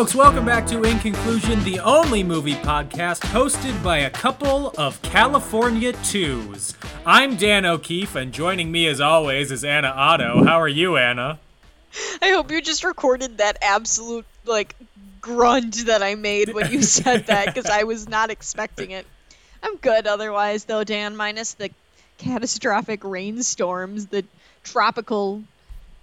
folks. Welcome back to In Conclusion, the only movie podcast hosted by a couple of California twos. I'm Dan O'Keefe, and joining me as always is Anna Otto. How are you, Anna? I hope you just recorded that absolute like grunt that I made when you said that because I was not expecting it. I'm good otherwise though, Dan, minus the catastrophic rainstorms, the tropical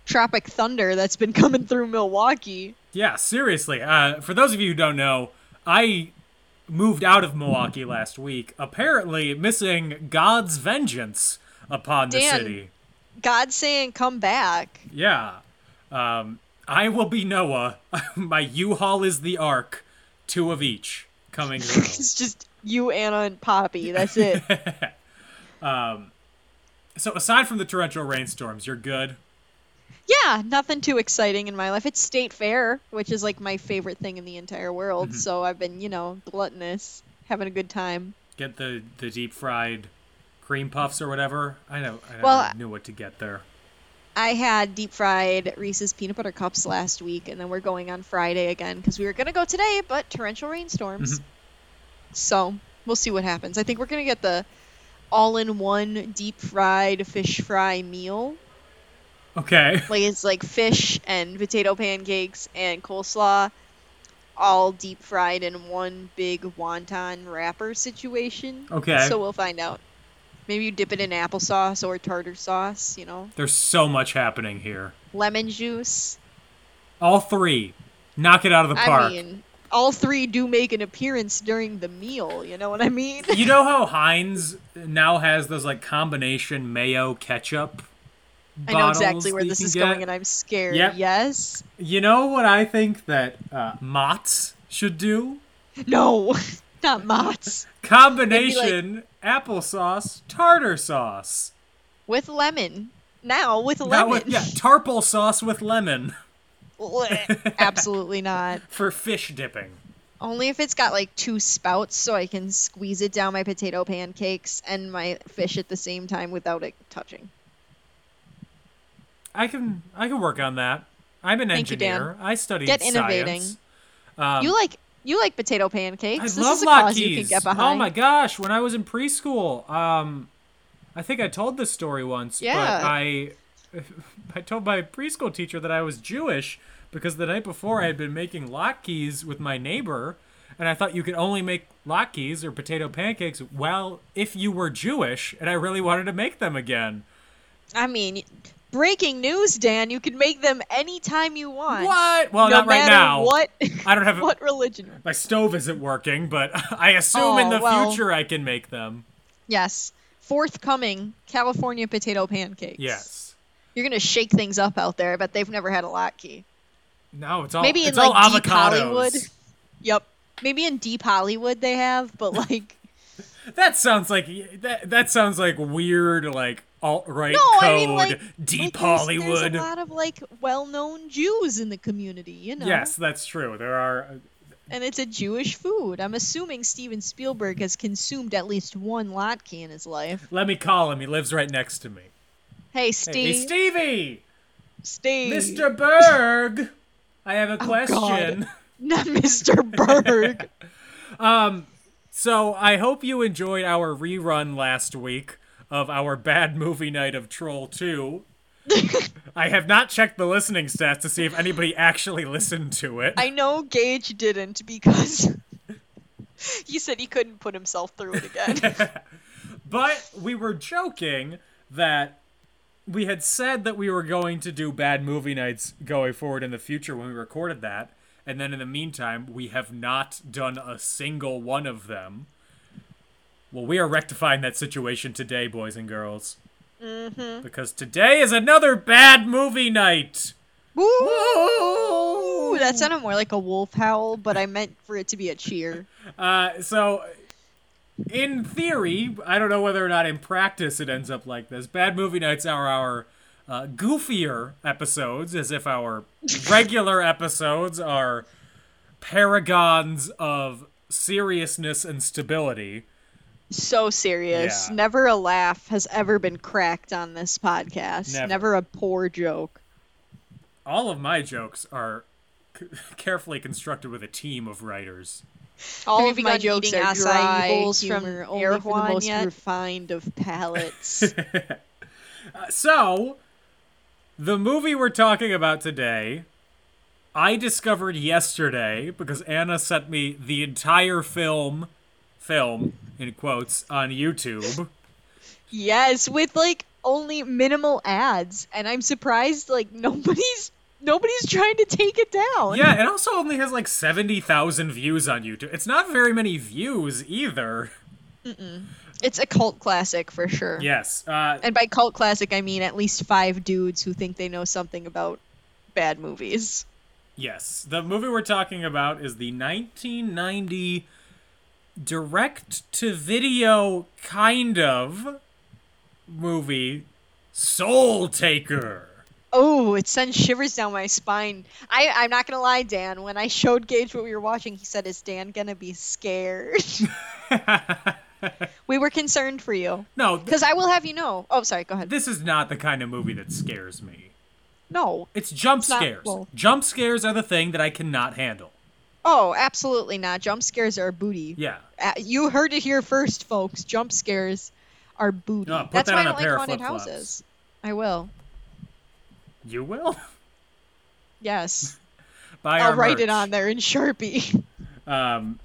tropic thunder that's been coming through Milwaukee. Yeah, seriously. Uh, for those of you who don't know, I moved out of Milwaukee last week, apparently missing God's vengeance upon the Dan. city. God saying come back. Yeah. Um, I will be Noah. My U-Haul is the Ark. Two of each coming. It's just you, Anna, and Poppy. That's it. um, so aside from the torrential rainstorms, you're good. Yeah, nothing too exciting in my life. It's state fair, which is like my favorite thing in the entire world. Mm-hmm. So I've been, you know, gluttonous, having a good time. Get the the deep fried cream puffs or whatever. I know. I Well, knew what to get there. I had deep fried Reese's peanut butter cups last week, and then we're going on Friday again because we were gonna go today, but torrential rainstorms. So we'll see what happens. I think we're gonna get the all-in-one deep fried fish fry meal. Okay. Like it's like fish and potato pancakes and coleslaw, all deep fried in one big wonton wrapper situation. Okay. So we'll find out. Maybe you dip it in applesauce or tartar sauce. You know, There's so much happening here. lemon juice. All three. Knock it out of the park. I mean, all three do make an appearance during the meal. You know what I mean? you know how Heinz now has those like combination mayo ketchup I know exactly where this is get? going, and I'm scared. Yep. Yes. You know what I think that uh, Mott's should do? No, not Mott's. Combination applesauce tartar sauce. With lemon. Now with lemon. with- yeah, tarple sauce with lemon Absolutely not. for fish dipping. Only if it's got like two spouts so I can squeeze it down my potato pancakes and my fish at the same time without it touching. I can I can work on that. I'm an Thank you, engineer. I studied Get innovating. Um, you like you like potato pancakes. I this love is a cause you latkes. Oh my gosh! When I was in preschool, um, I think I told this story once. Yeah. But I, I told my preschool teacher that I was Jewish because the night before I had been making latkes with my neighbor, and I thought you could only make latkes or potato pancakes well if you were Jewish, and I really wanted to make them again. I mean, breaking news, Dan. You can make them anytime you want. What? Well, no not right now. What? I don't have a- what religion. My stove isn't working, but I assume in Oh, the well. future I can make them. Yes, forthcoming California potato pancakes. Yes. You're gonna shake things up out there, but they've never had a latke. No, it's all Maybe in it's all like deep. Hollywood. Yep. Maybe in deep Hollywood they have, but like That sounds like that. That sounds like weird, like alt right no, code, I mean like deep like, there's- Hollywood. There's a lot of like well-known Jews in the community, you know. Yes, that's true. There are. And it's a Jewish food. I'm assuming Steven Spielberg has consumed at least one latke in his life. Let me call him. He lives right next to me. Hey, Hey, Steve. hey, Stevie, Steve. Mr. Berg. I have a Oh, question. God. Not Mr. Berg. um. So I hope you enjoyed our rerun last week of our bad movie night of Troll 2. I have not checked the listening stats to see if anybody actually listened to it. I know Gage didn't because he said he couldn't put himself through it again. But we were joking that we had said that we were going to do bad movie nights going forward in the future when we recorded that. And then in the meantime, we have not done a single one of them. Well, we are rectifying that situation today, boys and girls. Mm-hmm. Because today is another bad movie night. Ooh, that sounded more like a wolf howl, but I meant for it to be a cheer. Uh, so, in theory, I don't know whether or not in practice it ends up like this. Bad movie nights are our uh, goofier episodes, as if our regular episodes are paragons of seriousness and stability. So serious. Yeah. Never a laugh has ever been cracked on this podcast. Never. Never a poor joke. All of my jokes are c- carefully constructed with a team of writers. All Have of my jokes are dry bowls from humor, only Air for the most yet? refined of palates. Uh, so, the movie we're talking about today, I discovered yesterday because Anna sent me the entire film, film in quotes, on YouTube. yes, with like only minimal ads, and I'm surprised like nobody's nobody's trying to take it down. Yeah, it also only has like 70,000 views on YouTube. It's not very many views either. It's a cult classic for sure. Yes. Uh, And by cult classic, I mean at least five dudes who think they know something about bad movies. Yes, the movie we're talking about is the 1990 direct to video kind of movie Soul Taker. Oh, it sends shivers down my spine. I, I'm not gonna lie, Dan. When I showed Gage what we were watching, he said, "Is Dan gonna be scared?" we were concerned for you, No, th- because I will have you know. Oh, sorry. Go ahead. this is not the kind of movie that scares me. No. It's jump not- scares. well- Jump scares are the thing that I cannot handle. Oh, absolutely not. Jump scares are booty. Yeah. Uh, you heard it here first, folks. Jump scares are booty. Put That's that why I don't like haunted houses. I will. You will? Yes. Buy I'll write it on there in Sharpie. Um,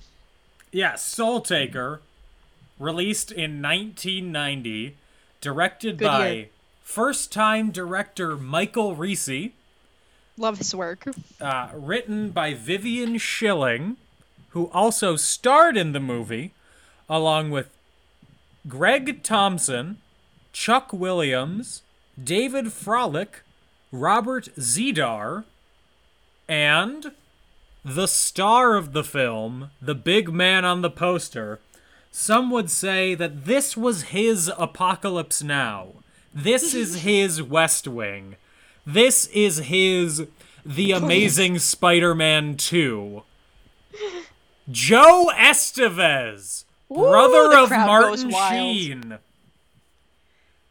yeah, Soul Taker, released in 1990, directed Good by year. first-time director Michael Reese, Love his work. uh, written by Vivian Schilling, who also starred in the movie, along with Gregg Thomsen, Chuck Williams, David Fralick, Robert Z'Dar, and the star of the film, the big man on the poster. Some would say that this was his Apocalypse Now. This is his West Wing. This is his The Amazing Spider Man 2. Joe Estevez, brother the of Martin. Sheen.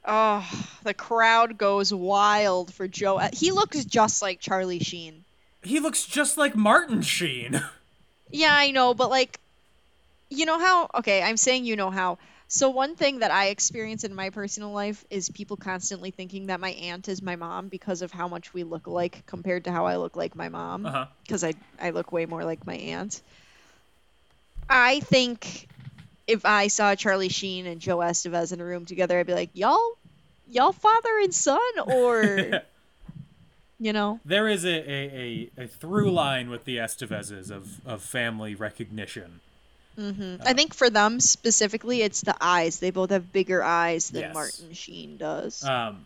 Oh, the crowd goes wild for Joe. Uh, He looks just like Charlie Sheen. He looks just like Martin Sheen. Yeah, I know, but like, you know how? Okay, I'm saying you know how. So one thing that I experience in my personal life is people constantly thinking that my aunt is my mom because of how much we look alike compared to how I look like my mom. Uh-huh. Because I I look way more like my aunt. I think if I saw Charlie Sheen and Joe Estevez in a room together, I'd be like, y'all, y'all father and son, or you know, There is a, a, a, a through line with the Estevezes of, of family recognition. I think for them specifically, it's the eyes. They both have bigger eyes than Yes. Martin Sheen does. Um,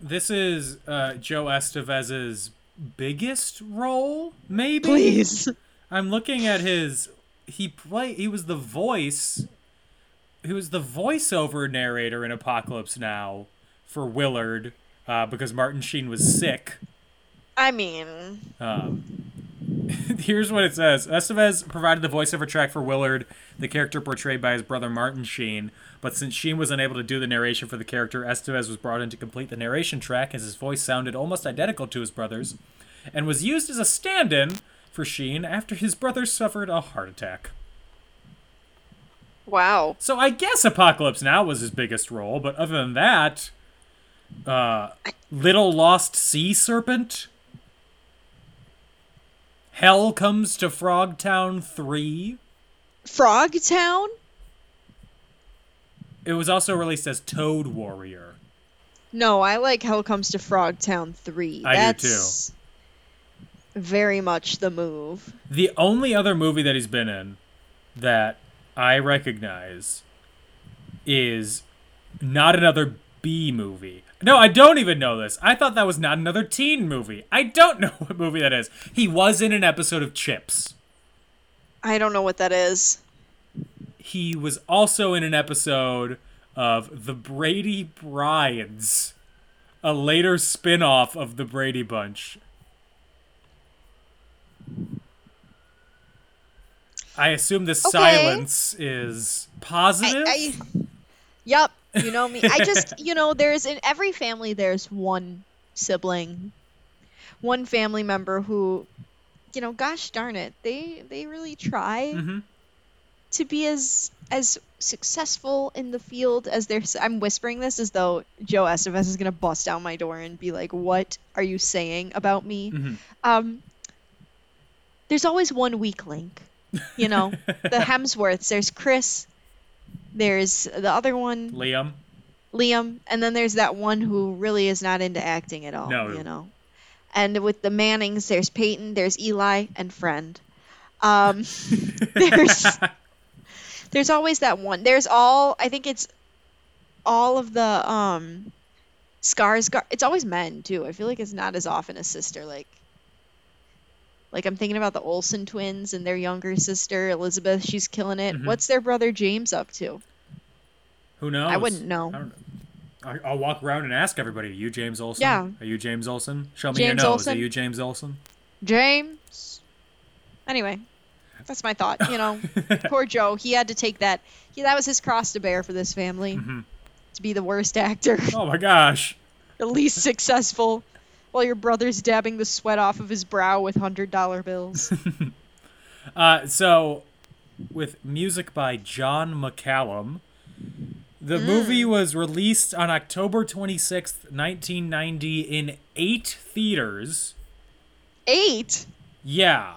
this is uh, Joe Estevez's biggest role, maybe. Please. I'm looking at his. He play. He was the voice. He was the voiceover narrator in Apocalypse Now for Willard uh, because Martin Sheen was sick. I mean, Um, here's what it says Estevez provided the voiceover track for Willard, the character portrayed by his brother Martin Sheen. But since Sheen was unable to do the narration for the character, Estevez was brought in to complete the narration track as his voice sounded almost identical to his brother's and was used as a stand in for Sheen after his brother suffered a heart attack. wow. So I guess Apocalypse Now was his biggest role, but other than that, uh, Little Lost Sea Serpent, Hell Comes to Frogtown 3. Frogtown? It was also released as Toad Warrior. No, I like Hell Comes to Frogtown 3. I do That's very much the move. The only other movie that he's been in that I recognize is not another B movie. No, I don't even know this. I thought that was not another teen movie. I don't know what movie that is. He was in an episode of Chips. I don't know what that is. He was also in an episode of The Brady Brides, a later spin off of The Brady Bunch. I assume the silence is positive. I, yep, you know me. I just, you know, there's in every family there's one sibling, one family member who, you know, gosh darn it, they they really try Mm-hmm. to be as as successful in the field as they're. I'm whispering this as though Joe Estevez is gonna bust down my door and be like, "What are you saying about me?" Mhm. Um, there's always one weak link. You know, the Hemsworths. There's Chris. There's the other one, Liam. Liam, and then there's that one who really is not into acting at all. No. You know, and with the Mannings, there's Peyton, there's Eli, and Friend. Um, there's there's always that one. There's all I think it's all of the um scars. It's always men too. I feel like it's not as often a sister. Like like I'm thinking about the Olsen twins and their younger sister Elizabeth. She's killing it. Mhm. What's their brother James up to? Who knows? I wouldn't know. I don't know. I- I'll walk around and ask everybody. Are you James Olsen? Yeah. Are you James Olsen? Show me James your nose. Olsen? Are you James Olsen? James. Anyway, that's my thought. You know, poor Joe. He had to take that. He, that was his cross to bear for this family. Mhm. To be the worst actor, Oh my gosh. the least successful, while your brother's dabbing the sweat off of his brow with hundred dollar bills. Uh, so, with music by John McCallum, the Mm. movie was released on October 26th, 1990, in eight theaters. Eight. Yeah.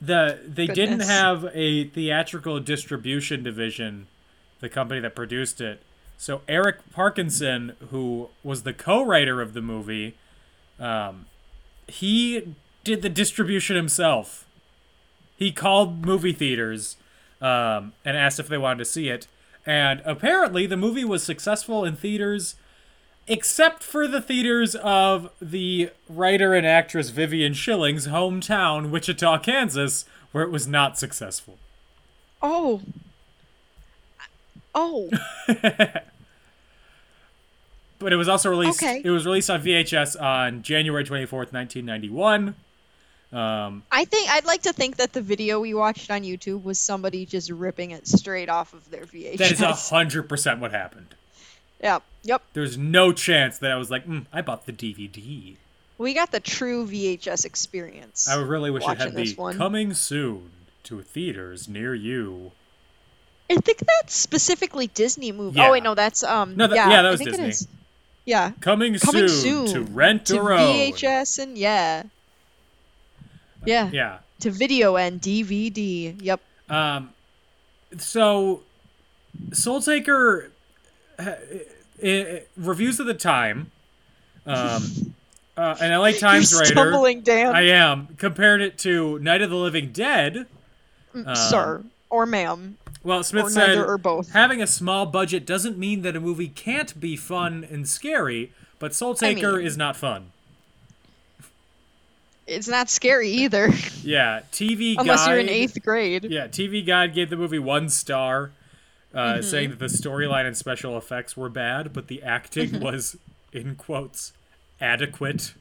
The they didn't have a theatrical distribution division, the company that produced it. So Eric Parkinson, who was the co-writer of the movie, um, he did the distribution himself. He called movie theaters um, and asked if they wanted to see it, and apparently the movie was successful in theaters except for the theaters of the writer and actress Vivian Schilling's hometown, Wichita, Kansas, where it was not successful. Oh. Oh. But it was also released. Okay. It was released on VHS on January twenty fourth, nineteen ninety one. Um, I think I'd like to think that the video we watched on YouTube was somebody just ripping it straight off of their VHS. that is a hundred percent what happened. yeah. Yep. There's no chance that I was like, mm, I bought the DVD. We got the true VHS experience. I really wish it had the one. coming soon to theaters near you. I think that's specifically Disney movie. Yeah. Oh wait, no, that's um. No, that- yeah, yeah, that I was think Disney. It is. Yeah, Coming, coming soon, soon, to rent to or own. VHS and yeah, yeah, Yeah. to video and DVD. Yep. Um, so Soul Taker reviews of the time, um, uh, an LA Times You're writer. stumbling, Dan. I am compared it to Night of the Living Dead. Mm, Sir or ma'am. Well, Smith Or said or both. having a small budget doesn't mean that a movie can't be fun and scary, but Soul I Taker mean- is not fun. It's not scary either, Yeah, TV unless you're in Guide- eighth grade. Yeah, TV Guide gave the movie one star, uh, Mm-hmm. saying that the storyline and special effects were bad, but the acting Mm-hmm. was, in quotes, adequate.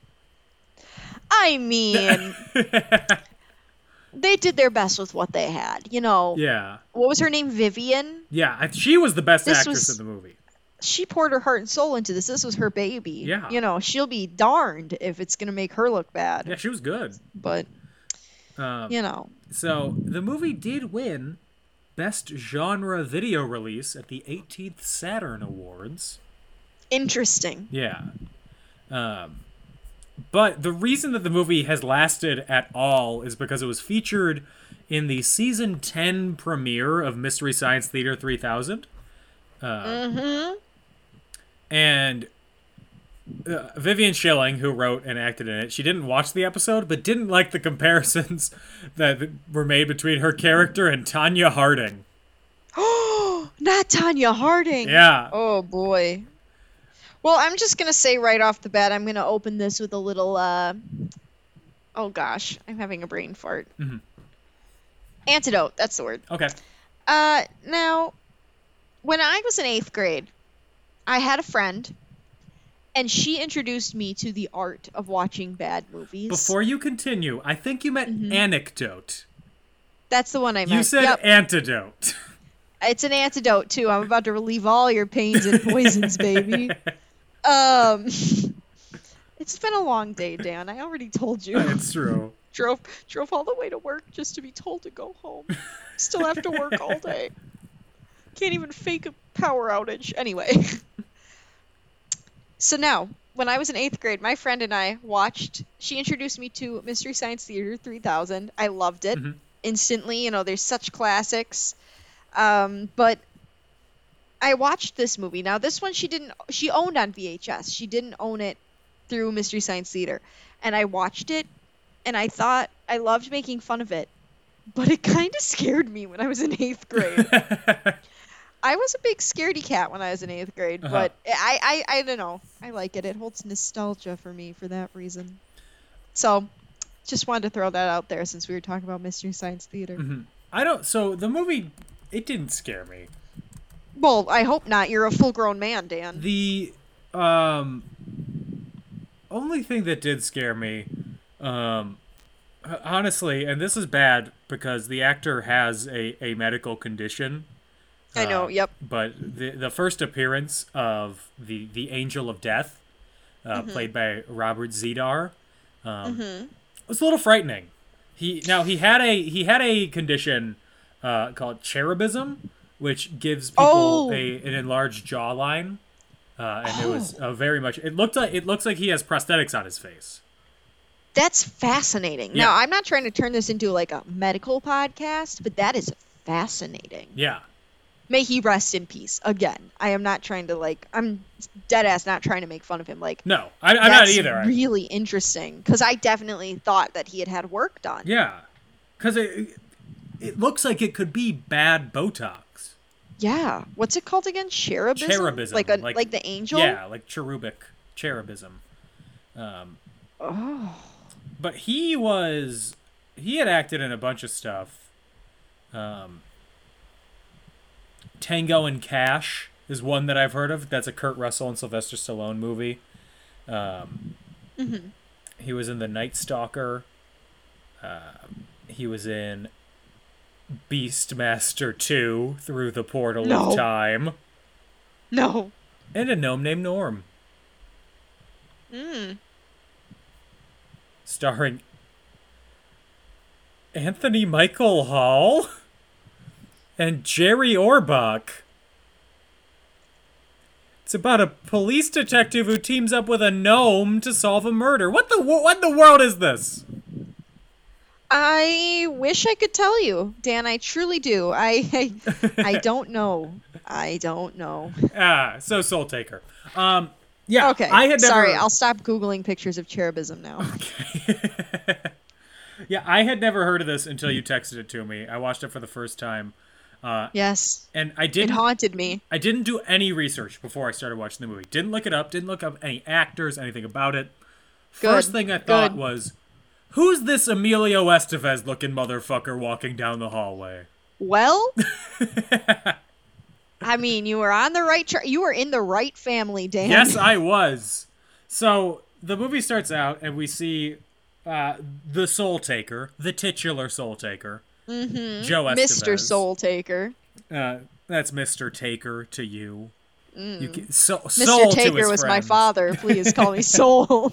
I mean, they did their best with what they had. You know, Yeah, what was her name? Vivian. yeah, she was the best This actress was- in the movie. She poured her heart and soul into this. This was her baby. Yeah. You know, she'll be darned if it's gonna make her look bad. Yeah, she was good. But Um, you know, So the movie did win Best Genre Video Release at the 18th Saturn Awards. interesting. Yeah. Um, but the reason that the movie has lasted at all is because it was featured in the season 10 premiere of Mystery Science Theater 3000. Uh, Mm-hmm. And uh, Vivian Schilling, who wrote and acted in it, she didn't watch the episode, but didn't like the comparisons that were made between her character and Tonya Harding. Oh, not Tonya Harding. Yeah. Oh boy. Well, I'm just gonna say right off the bat, I'm gonna open this with a little. uh Oh gosh, I'm having a brain fart. Mhm. Antidote. That's the word. Okay. Uh, now, when I was in eighth grade, I had a friend, and she introduced me to the art of watching bad movies. Before you continue, I think you meant anecdote. That's the one I meant. You said Yep. antidote. It's an antidote too. I'm about to relieve all your pains and poisons, baby. Um, it's been a long day, Dan. I already told you. it's true. drove drove all the way to work just to be told to go home. Still have to work all day. Can't even fake a power outage. Anyway. so now, when I was in eighth grade, my friend and I watched. She introduced me to Mystery Science Theater 3000. I loved it Mhm. instantly. You know, there's such classics. Um, but I watched this movie. Now, this one she didn't. She owned on VHS. She didn't own it through Mystery Science Theater. And I watched it, and I thought I loved making fun of it, but it kind of scared me when I was in eighth grade. I was a big scaredy cat when I was in eighth grade, Uh-huh. but I, I, I don't know. I like it. It holds nostalgia for me for that reason. So, just wanted to throw that out there since we were talking about Mystery Science Theater. Mm-hmm. I don't. So the movie, it didn't scare me. Well, I hope not. You're a full-grown man, Dan. The um only thing that did scare me, um, honestly, and this is bad because the actor has a, a medical condition. I know. uh, Yep. But the the first appearance of the the Angel of Death, uh, Mm-hmm. played by Robert Z'Dar, um, was a little frightening. He now he had a he had a condition uh, called cherubism, which gives people Oh. a an enlarged jawline, uh, and it was uh, very much. It looked like it looks like he has prosthetics on his face. That's fascinating. Yeah. Now, I'm not trying to turn this into like a medical podcast, but that is fascinating. Yeah, May he rest in peace. Again, I am not trying to like. I'm dead ass not trying to make fun of him. Like no, I, I'm not either. Really interesting because I definitely thought that he had had work done. yeah, because it it looks like it could be bad Botox. Yeah. What's it called again? Cherubism. Cherubism, Like a like- like, the angel. Yeah, like cherubic cherubism. Um, Oh. but he was he had acted in a bunch of stuff. Um, Tango and Cash is one that I've heard of. That's a Kurt Russell and Sylvester Stallone movie. Um, He was in The Night Stalker. Um he was in Beastmaster 2 Through the Portal No. of Time. No. And a gnome named Norm. Mm. starring Anthony Michael Hall and Jerry Orbach. It's about a police detective who teams up with a gnome to solve a murder. What the what in the world is this? I wish I could tell you, Dan. I truly do. I I, I don't know. I don't know. Ah, so Soul Taker. Um, yeah. Okay. I had never. Sorry, I'll stop googling pictures of cherubism now. Okay. yeah, I had never heard of this until you texted it to me. I watched it for the first time, yes. and I didn't. haunted me. I didn't do any research before I started watching the movie. Didn't look it up. Didn't look up any actors, anything about it. First thing I thought good. was, who's this Emilio Estevez looking motherfucker walking down the hallway? Well, I mean, you were on the right track. You were in the right family, Dan. Yes, I was. So the movie starts out, and we see uh, the Soul Taker, the titular Soul Taker, mm-hmm. Joe Estevez. Mr. Soul Taker. Uh, that's Mr. Taker to you. You can, so, Mr. Taker was my father. Please call me Soul.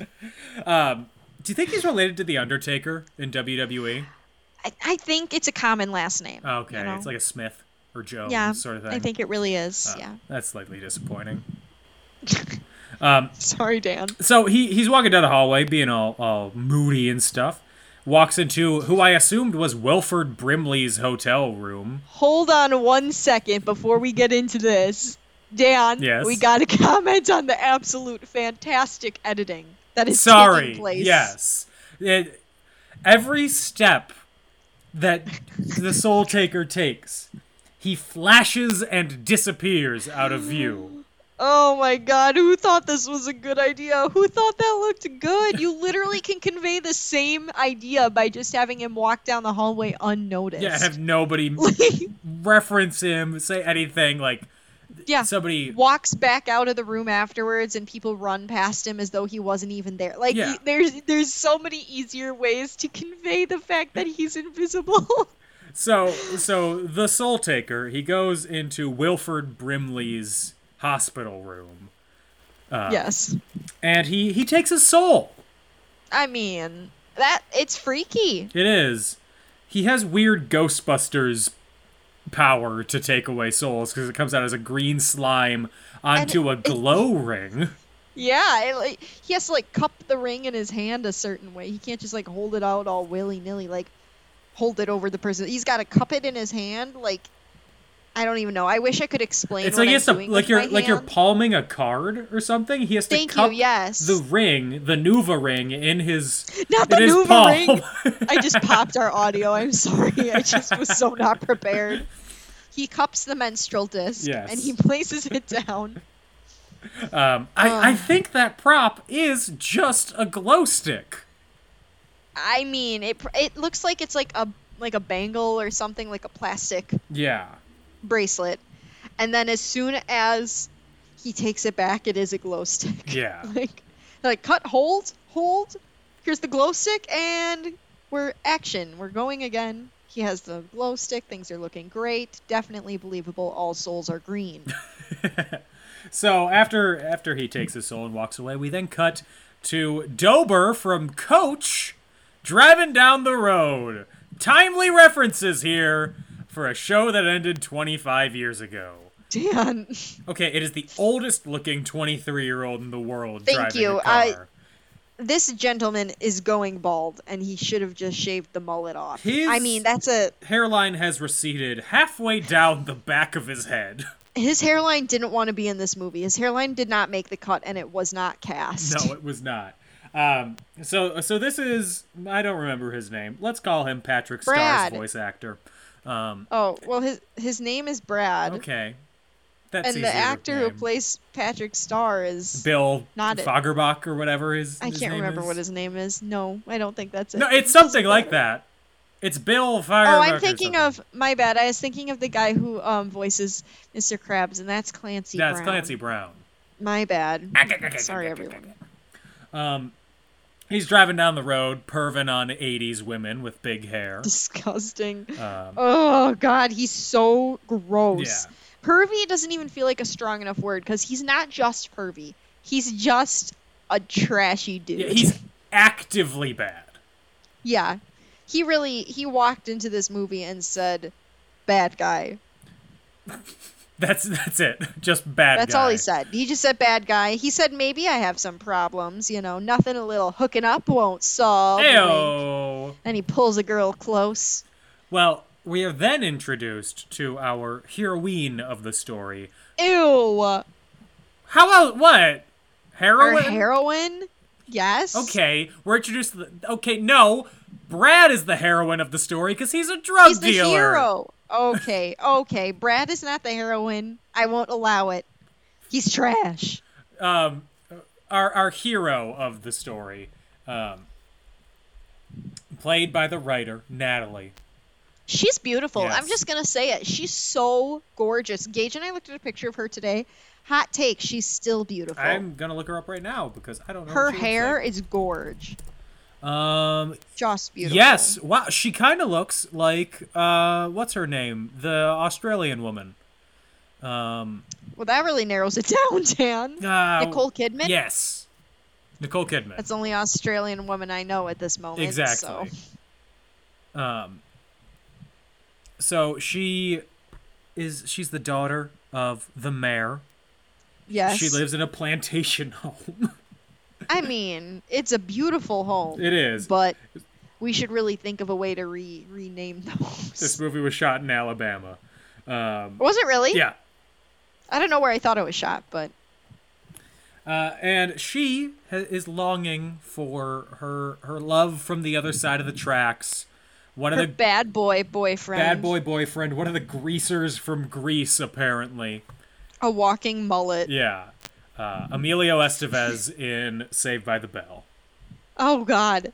Do you think he's related to the Undertaker in WWE? I, I think it's a common last name. Oh, Okay, you know? it's like a Smith or Joe yeah, sort of thing. I think it really is. Oh, yeah. that's slightly disappointing. Um, Sorry, Dan. So he he's walking down the hallway, being all all moody and stuff. Walks into who I assumed was Wilford Brimley's hotel room. Hold on one second before we get into this. Dan, Yes? we got to comment on the absolute fantastic editing that is Sorry, place. yes, It- every step that the Soul Taker takes he flashes and disappears out of view. Oh my god, who thought this was a good idea? Who thought that looked good? You literally can convey the same idea by just having him walk down the hallway unnoticed. Yeah, have nobody reference him, say anything like yeah. somebody walks back out of the room afterwards and people run past him as though he wasn't even there. Like Yeah. he- there's there's so many easier ways to convey the fact that he's invisible. So, so the Soul Taker, he goes into Wilford Brimley's hospital room, uh, yes. and he he takes his soul. I mean, that it's freaky. It is. He has weird Ghostbusters power to take away souls because it comes out as a green slime onto a it- glow ring. Yeah, it, like, he has to like cup the ring in his hand a certain way. He can't just like hold it out all willy nilly, like hold it over the person. He's got to cup it in his hand. Like I don't even know. I wish I could explain. It's like he has to like you're like you're palming a card or something. He has to Thank you, cup yes. the ring, the Nuva ring, in his Not the Nuva ring. I just popped our audio. I'm sorry. I just was so not prepared. He cups the menstrual disc Yes. and he places it down. um, I I think that prop is just a glow stick. I mean, it it looks like it's like a like a bangle or something like a plastic Yeah. Bracelet. And then as soon as he takes it back, it is a glow stick. Yeah. like like cut hold, hold. Here's the glow stick and we're action. We're going again. He has the glow stick. Things are looking great. Definitely believable. All souls are green. So after after he takes his soul and walks away, we then cut to Dauber from Coach driving down the road. Timely references here for a show that ended 25 years ago. Dan. Okay, it is the oldest looking 23 year old in the world Thank driving you. a car. I- This gentleman is going bald and he should have just shaved the mullet off. His- I mean, that's a Hairline has receded halfway down the back of his head. his hairline didn't want to be in this movie. His hairline did not make the cut and it was not cast. No, it was not. Um, so so this is I don't remember his name. Let's call him Patrick Star's voice actor. Um, Oh, well his his name is Brad. okay, that's and the actor who plays Patrick Star is Bill Not it. Fagerbakke or whatever his. I his can't remember is. what his name is. No, I don't think that's it. No, it's something like that. It's Bill Fagerbakke. Oh, I'm thinking of my bad. I was thinking of the guy who um voices Mr. Krabs, and that's Clancy. It's Brown. Clancy Brown. My bad. Sorry, everyone. Um, he's driving down the road, perving on '80s women with big hair. Disgusting. Um, Oh God, he's so gross. Yeah. Pervy doesn't even feel like a strong enough word because he's not just pervy. He's just a trashy dude. yeah, he's actively bad. Yeah. He really he walked into this movie and said, "Bad guy." That's that's it. Just bad. That's all he said. He just said bad guy. He said maybe I have some problems, you know, nothing a little hooking up won't solve. Ew. And he pulls a girl close. Well, we are then introduced to our heroine of the story. Ew. How about what? Our Heroin? heroine? Yes. Okay, we're introduced. To the, okay, no, Brad is the heroine of the story because he's a drug He's the dealer. hero. Okay, okay. Brad is not the heroine. I won't allow it. He's trash. Um, our our hero of the story, um, played by the writer Natalie. She's beautiful. Yes. I'm just gonna say it. She's so gorgeous. Gage and I looked at a picture of her today. Hot take. She's still beautiful. I'm gonna look her up right now because I don't know. her what she looks hair like. is gorge. Um. Just beautiful. Yes. Wow. She kind of looks like uh, what's her name? The Australian woman. Um. Well, that really narrows it down, Dan. Uh, Nicole Kidman. Yes. Nicole Kidman. That's the only Australian woman I know at this moment. exactly. So. Um. So she is she's the daughter of the mayor. Yes. She lives in a plantation home. I mean, it's a beautiful home. it is. But we should really think of a way to re rename those. This movie was shot in Alabama. Um, Was it really? yeah. I don't know where I thought it was shot, but Uh, and she ha- is longing for her her love from the other side of the tracks, one of the bad boy boyfriend. bad boy boyfriend, one of the greasers from Grease, apparently. A walking mullet. Yeah. Uh, Emilio Estevez in Saved by the Bell. Oh God.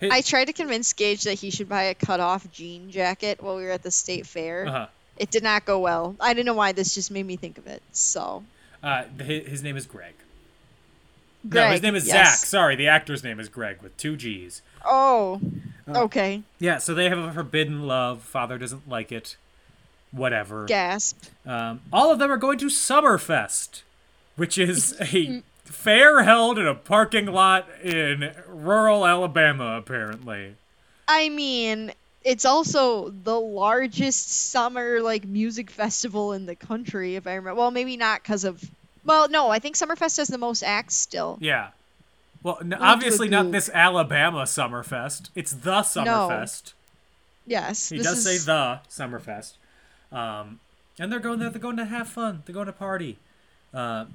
Hey- I tried to convince Gage that he should buy a cut-off jean jacket while we were at the state fair. Uh-huh. It did not go well. I don't know why. This just made me think of it. So, Uh, his, his name is Greg. no, his name is yes. Zach. Sorry, the actor's name is Greg with two G's. Oh, okay. Yeah, so they have a forbidden love. Father doesn't like it. Whatever. Gasp. Um, all of them are going to Summerfest, which is a fair held in a parking lot in rural Alabama, apparently. I mean, it's also the largest summer like music festival in the country, if I remember. Well, maybe not because of. Well, no, I think Summerfest has the most acts still. Yeah. Well, n- obviously not this Alabama Summerfest. It's the Summerfest. No. Yes, He does say the Summerfest. Um, and they're going there. They're going to have fun. They're going to party. Uh,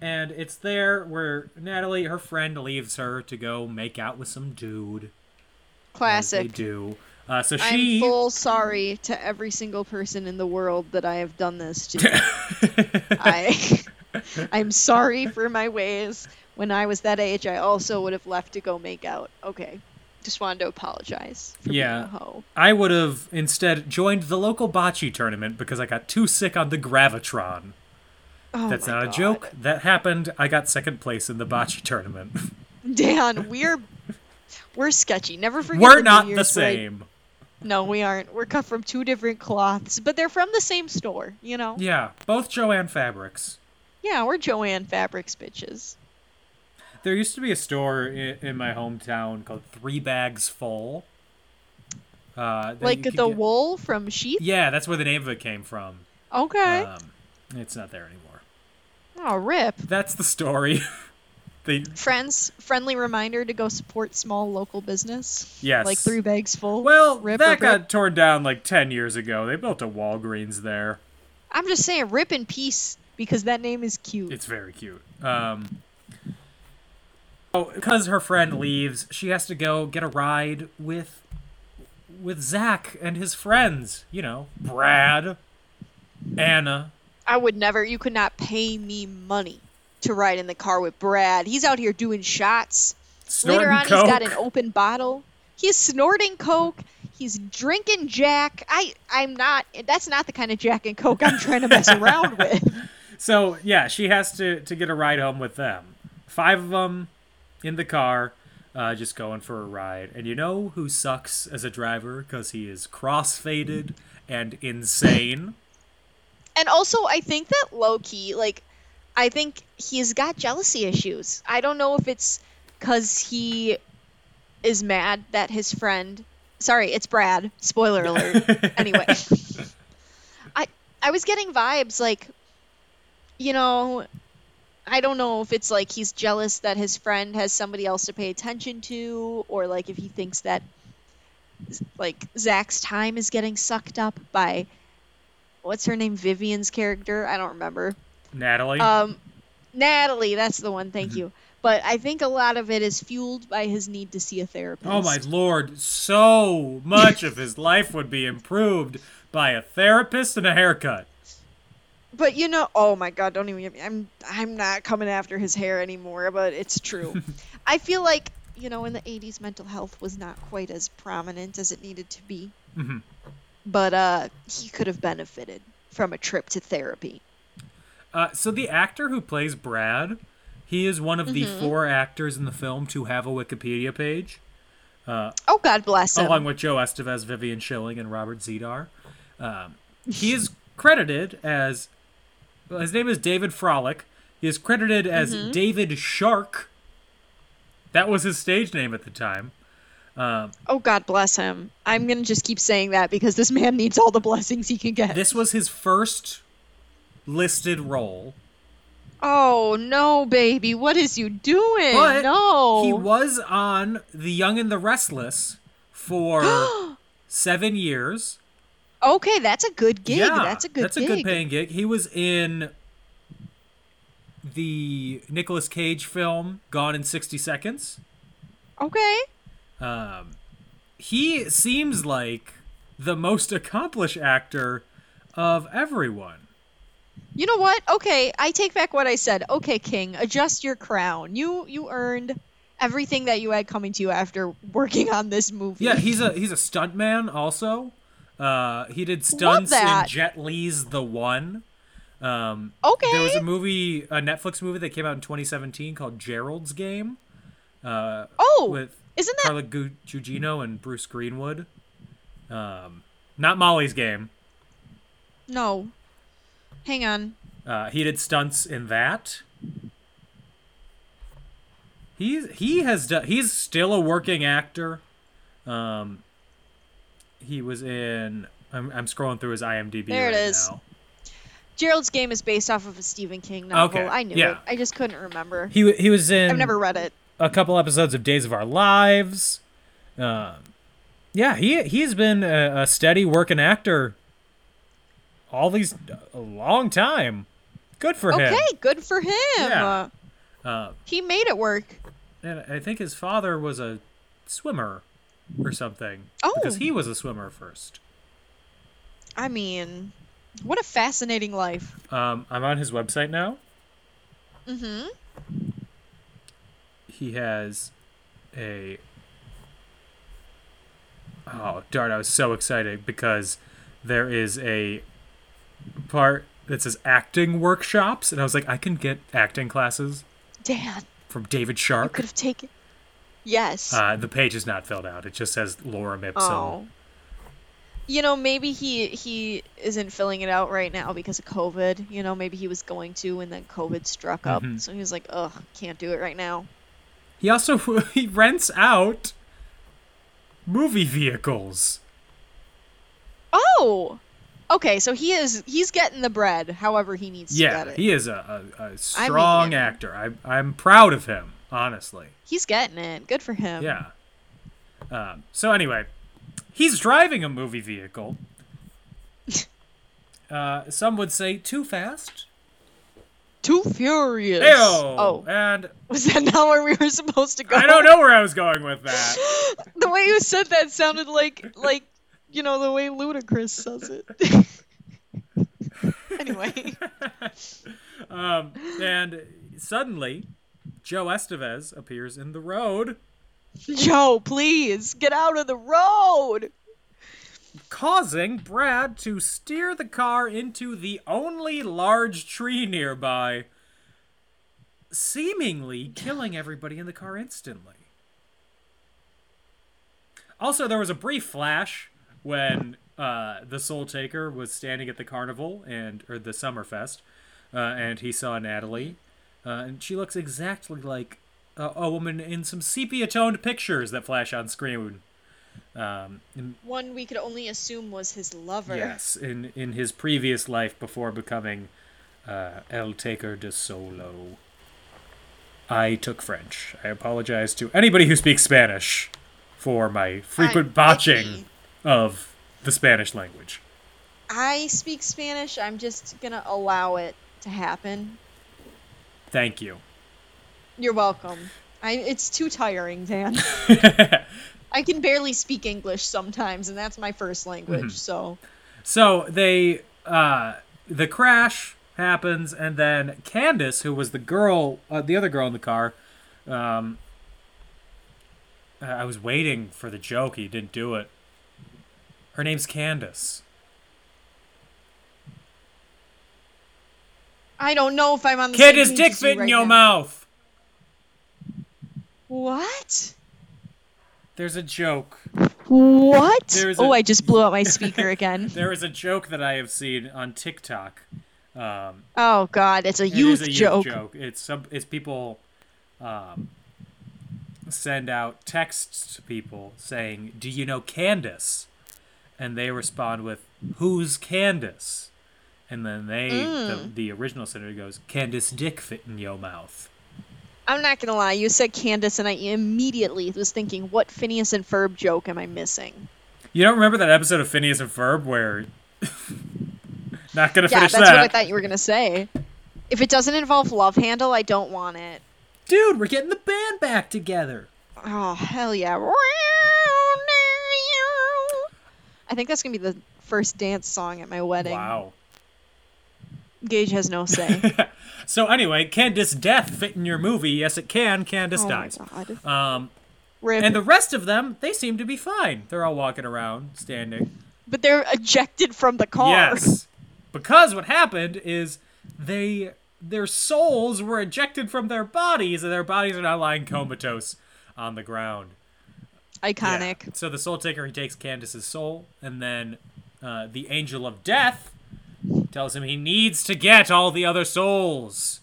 and it's there where Natalie, her friend, leaves her to go make out with some dude. as They classic. do. Uh, so I'm she. full sorry to every single person in the world that I have done this to. I I'm sorry for my ways. When I was that age, I also would have left to go make out. Okay. Just wanted to apologize for Yeah. being a hoe. I would have instead joined the local bocce tournament because I got too sick on the Gravitron. Oh That's not God. a joke. That happened. I got second place in the bocce tournament. Dan, we're we're sketchy. Never forget. We're the not the same. No, we aren't. We're cut from two different cloths, but they're from the same store. You know. Yeah, both Jo-Ann Fabrics. Yeah, we're Jo-Ann Fabrics bitches. There used to be a store in, in my hometown called Three Bags Full. Uh, Like the get- wool from sheep. Yeah, that's where the name of it came from. Okay. Um, it's not there anymore. Oh, rip. That's the story. they Friends, friendly reminder to go support small local business. Yes. Like three bags full. well, Rip that got rip. torn down like ten years ago. They built a Walgreens there. I'm just saying, rip in peace because that name is cute. It's very cute. Um, oh, because her friend leaves, she has to go get a ride with with Zach and his friends. You know, Brad, Anna. I would never. You could not pay me money to ride in the car with Brad. He's out here doing shots. Snorting Later on, coke. he's got an open bottle. He's snorting coke. He's drinking Jack. I, I'm not. That's not the kind of Jack and Coke I'm trying to mess around with. So yeah, she has to to get a ride home with them. Five of them in the car, uh, just going for a ride. And you know who sucks as a driver because he is cross-faded and insane. And also, I think that low key, like, I think he's got jealousy issues. I don't know if it's because he is mad that his friend. Sorry, it's Brad. Spoiler alert. anyway, I I was getting vibes like, you know, I don't know if it's like he's jealous that his friend has somebody else to pay attention to, or like if he thinks that like Zach's time is getting sucked up by what's her name Vivian's character I don't remember Natalie. um Natalie that's the one Mm-hmm. thank you but I think a lot of it is fueled by his need to see a therapist Oh my lord, so much of his life would be improved by a therapist and a haircut. but you know oh my god don't even get me I'm I'm not coming after his hair anymore but it's true I feel like you know in the 80s mental health was not quite as prominent as it needed to be Mhm. But uh he could have benefited from a trip to therapy Uh, so the actor who plays Brad, he is one of the Mm-hmm. four actors in the film to have a Wikipedia page, oh god bless him along with Joe Estevez, Vivian Schilling, and Robert Z'Dar. Um, he is credited as well, his name is David Fralick. He is credited as Mm-hmm. David Shark. That was his stage name at the time. Um, oh God bless him. I'm gonna just keep saying that because this man needs all the blessings he can get. This was his first listed role. Oh no, baby, what is you doing? But no. he was on The Young and the Restless for seven years. Okay, that's a good gig. Yeah, that's a good That's gig. a good paying gig. He was in the Nicolas Cage film Gone in 60 Seconds. Okay. Um, he seems like the most accomplished actor of everyone. You know what? Okay, I take back what I said. Okay, King, adjust your crown. You you earned everything that you had coming to you after working on this movie. Yeah, he's a he's a stuntman also. Uh, he did stunts in. Jet Li's The One. Um, okay. There was a movie, a Netflix movie that came out in 2017 called Gerald's Game. Uh, oh, with isn't that Carla Gu- Gugino and Bruce Greenwood. Um, not Molly's Game. no? Hang on. Uh, he did stunts in that. He's he has done. He's still a working actor. Um, he was in. I'm, I'm scrolling through his IMDb There it right is. now. Gerald's Game is based off of a Stephen King novel. Okay, I knew yeah. it. I just couldn't remember. He he was in. I've never read it. A couple episodes of Days of Our Lives. Um, yeah, he he's been a, a steady working actor all these a long time. Good for him. Okay, good for him. Yeah. Uh, Uh, he made it work. and I think his father was a swimmer or something. Oh. because he was a swimmer first. I mean, what a fascinating life. Um, I'm on his website now. Mm-hmm. He has a. Oh darn! I was so excited because there is a part that says acting workshops, and I was like, I can get acting classes Dan, from David you could have taken. Yes. Uh, the page is not filled out. It just says Lorem Ipsum. oh. You know, maybe he he isn't filling it out right now because of COVID. You know, maybe he was going to, and then COVID struck up, Mhm. so he was like, "Ugh, can't do it right now." He also he rents out movie vehicles. Oh, okay. So he is he's getting the bread, however he needs to Yeah, get it. he is a, a, a strong mean- actor. I, I'm proud of him, honestly. He's getting it. Good for him. Yeah. Um, so anyway, he's driving a movie vehicle. Uh, some would say too fast. Too furious. Ew. Oh, And was that not where we were supposed to go? I don't know where I was going with that. the way you said that sounded like like you know the way Ludacris says it. anyway, Um, and suddenly, Joe Estevez appears in the road, Joe, please get out of the road. Causing Brad to steer the car into the only large tree nearby, seemingly killing everybody in the car instantly. Also, there was a brief flash when uh, the Soul Taker was standing at the carnival and or the Summerfest, uh, and he saw Natalie, uh, and she looks exactly like a, a woman in some sepia-toned pictures that flash on screen. Um, One we could only assume was his lover. Yes, in in his previous life before becoming uh, El Taker de Solo. I took French. I apologize to anybody who speaks Spanish for my frequent I'm botching of the Spanish language. I speak Spanish. I'm just gonna allow it to happen. Thank you. You're welcome. I it's too tiring, Dan. I can barely speak English sometimes, and that's my first language. Mm-hmm. So So they uh the crash happens and then Candace, who was the girl uh, the other girl in the car, um I was waiting for the joke, he didn't do it. Her name's Candace. I don't know if I'm on the Candace dick fit in your mouth. What? There's a joke. What? There's oh, a- I just blew out my speaker again. There is a joke that I have seen on TikTok. Um, oh God, it's a It youth, is a joke. youth joke. It's some. It's people um, send out texts to people saying, "Do you know Candace?" And they respond with, "Who's Candace?" And then they, the, Mm. the original sender goes, "Candace dick fit in your mouth." I'm not gonna lie. You said Candace, and I immediately was thinking, what Phineas and Ferb joke am I missing? You don't remember that episode of Phineas and Ferb where? Not gonna Yeah, finish that's what I thought you were gonna say. If it doesn't involve Love Händel, I don't want it. dude. We're getting the band back together. Oh hell yeah! I think that's gonna be the first dance song at my wedding. Wow. Gage has no say. So anyway, can this death fit in your movie? Yes, it can. Candace oh dies. god. Um, Rip. and the rest of them, they seem to be fine. They're all walking around, standing. but they're ejected from the car. Yes, because what happened is they their souls were ejected from their bodies, and their bodies are now lying comatose on the ground. Iconic. Yeah. So the soul taker he takes Candace's soul, and then uh, the angel of death tells him he needs to get all the other souls.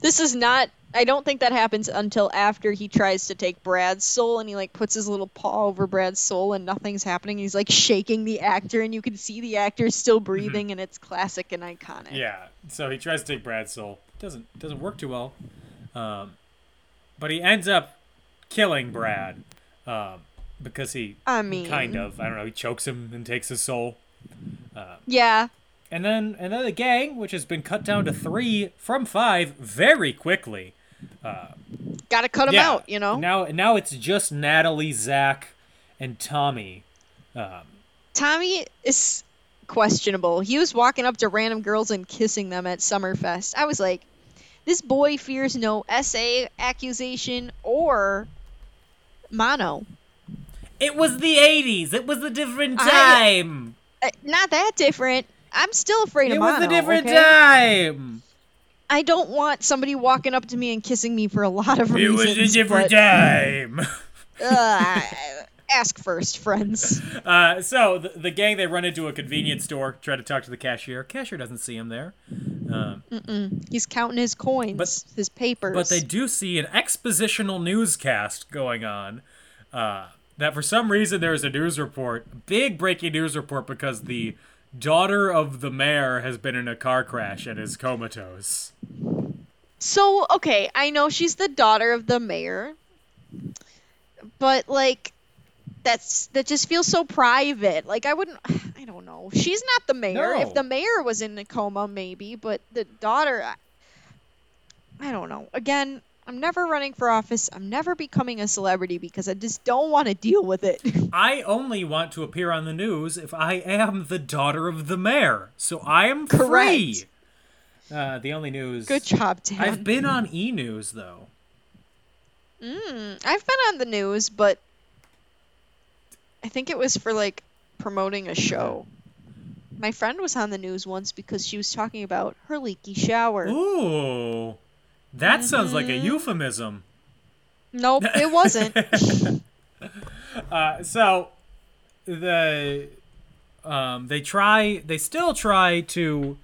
This is not. I don't think that happens until after he tries to take Brad's soul and he like puts his little paw over Brad's soul and nothing's happening. He's like shaking the actor and you can see the actor still breathing and it's classic and iconic. Mm-hmm. Yeah. So he tries to take Brad's soul. Doesn't doesn't work too well. Um, but he ends up killing Brad um, because he I mean, kind of I don't know he chokes him and takes his soul. Uh, yeah. And then and then the gang, which has been cut down to three from five very quickly. Uh, Gotta cut him out, you know? Now now it's just Natalie, Zach, and Tommy. Um, Tommy is questionable. He was walking up to random girls and kissing them at Summerfest. I was like, this boy fears no SA accusation or mono. It was the '80s. It was a different time. Uh, not that different. I'm still afraid It of was a different okay? time. I don't want somebody walking up to me and kissing me for a lot of It reasons. It was a different but, time. uh, ask first, friends. Uh, so the, the gang they run into a convenience store, try to talk to the cashier. Cashier doesn't see him there, He's counting his coins, But- his papers. but they do see an expositional newscast going on. Uh, that for some reason there is a news report, big breaking news report, because the daughter of the mayor has been in a car crash and is comatose. So, okay, I know she's the daughter of the mayor, but like that's that just feels so private. Like I wouldn't I don't know. She's not the mayor. No. If the mayor was in a coma maybe, but the daughter I, I don't know. Again, I'm never running for office. I'm never becoming a celebrity because I just don't want to deal with it. I only want to appear on the news if I am the daughter of the mayor. So I am Correct. free. Uh, the only news. Good job, Dan. I've been on E News though. Mm, I've been on the news, but I think it was for like promoting a show. My friend was on the news once because she was talking about her leaky shower. Ooh, that sounds like a Mm-hmm. euphemism. Nope, it wasn't. Uh, so the um, they try, they still try to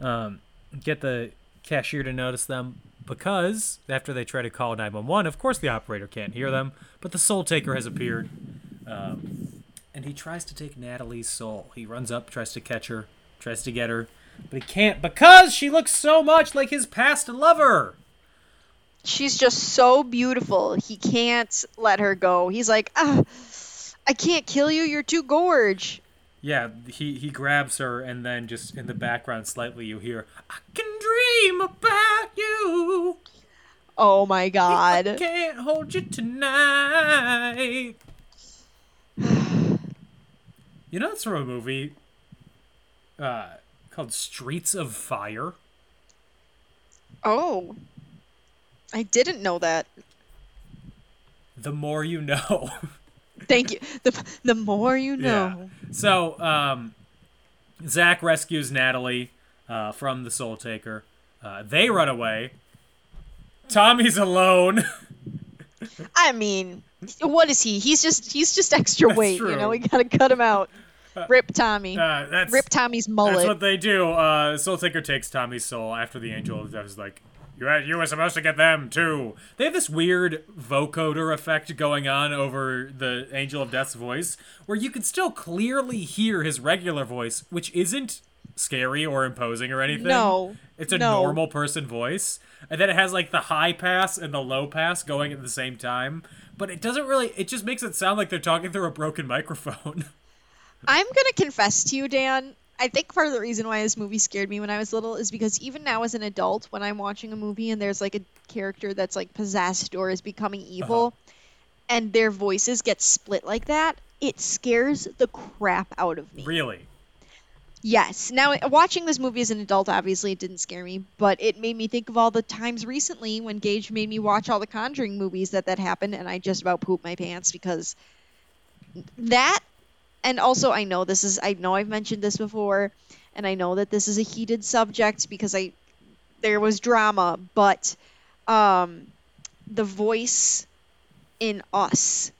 um, get the cashier to notice them because after they try to call 911, of course the operator can't hear them, but the soul taker has appeared. Um, and he tries to take Natalie's soul. He runs up, tries to catch her, tries to get her, but he can't because she looks so much like his past lover. She's just so beautiful. He can't let her go. He's like, ah, I can't kill you. You're too gorge. Yeah, he he grabs her, and then just in the background, slightly, you hear, "I can dream about you. Oh my god! I can't hold you tonight." you know, it's from a movie uh, called Streets of Fire. Oh. I didn't know that. The more you know. Thank you. The the more you know. Yeah. So, um, Zach rescues Natalie uh, from the Soul Taker. Uh, they run away. Tommy's alone. I mean, what is he? He's just he's just extra weight, you know. We gotta cut him out. Rip Tommy. Uh, that's Rip Tommy's mullet. That's what they do. Uh, Soul Taker takes Tommy's soul after the Angel of Death is like, you you were supposed to get them too. They have this weird vocoder effect going on over the Angel of Death's voice, where you can still clearly hear his regular voice, which isn't scary or imposing or anything. No, it's a no. normal person voice, and then it has like the high pass and the low pass going at the same time. But it doesn't really. It just makes it sound like they're talking through a broken microphone. I'm gonna confess to you, Dan. I think part of the reason why this movie scared me when I was little is because even now as an adult, when I'm watching a movie and there's like a character that's like possessed or is becoming uh-huh. evil, and their voices get split like that, it scares the crap out of me. Really? Yes. Now, uh, watching this movie as an adult, obviously it didn't scare me, but it made me think of all the times recently when Gage made me watch all the Conjuring movies that that happened, and I just about pooped my pants because that, and also I know this is, I know I've mentioned this before, and I know that this is a heated subject because I, there was drama, but, um, the voice in Us,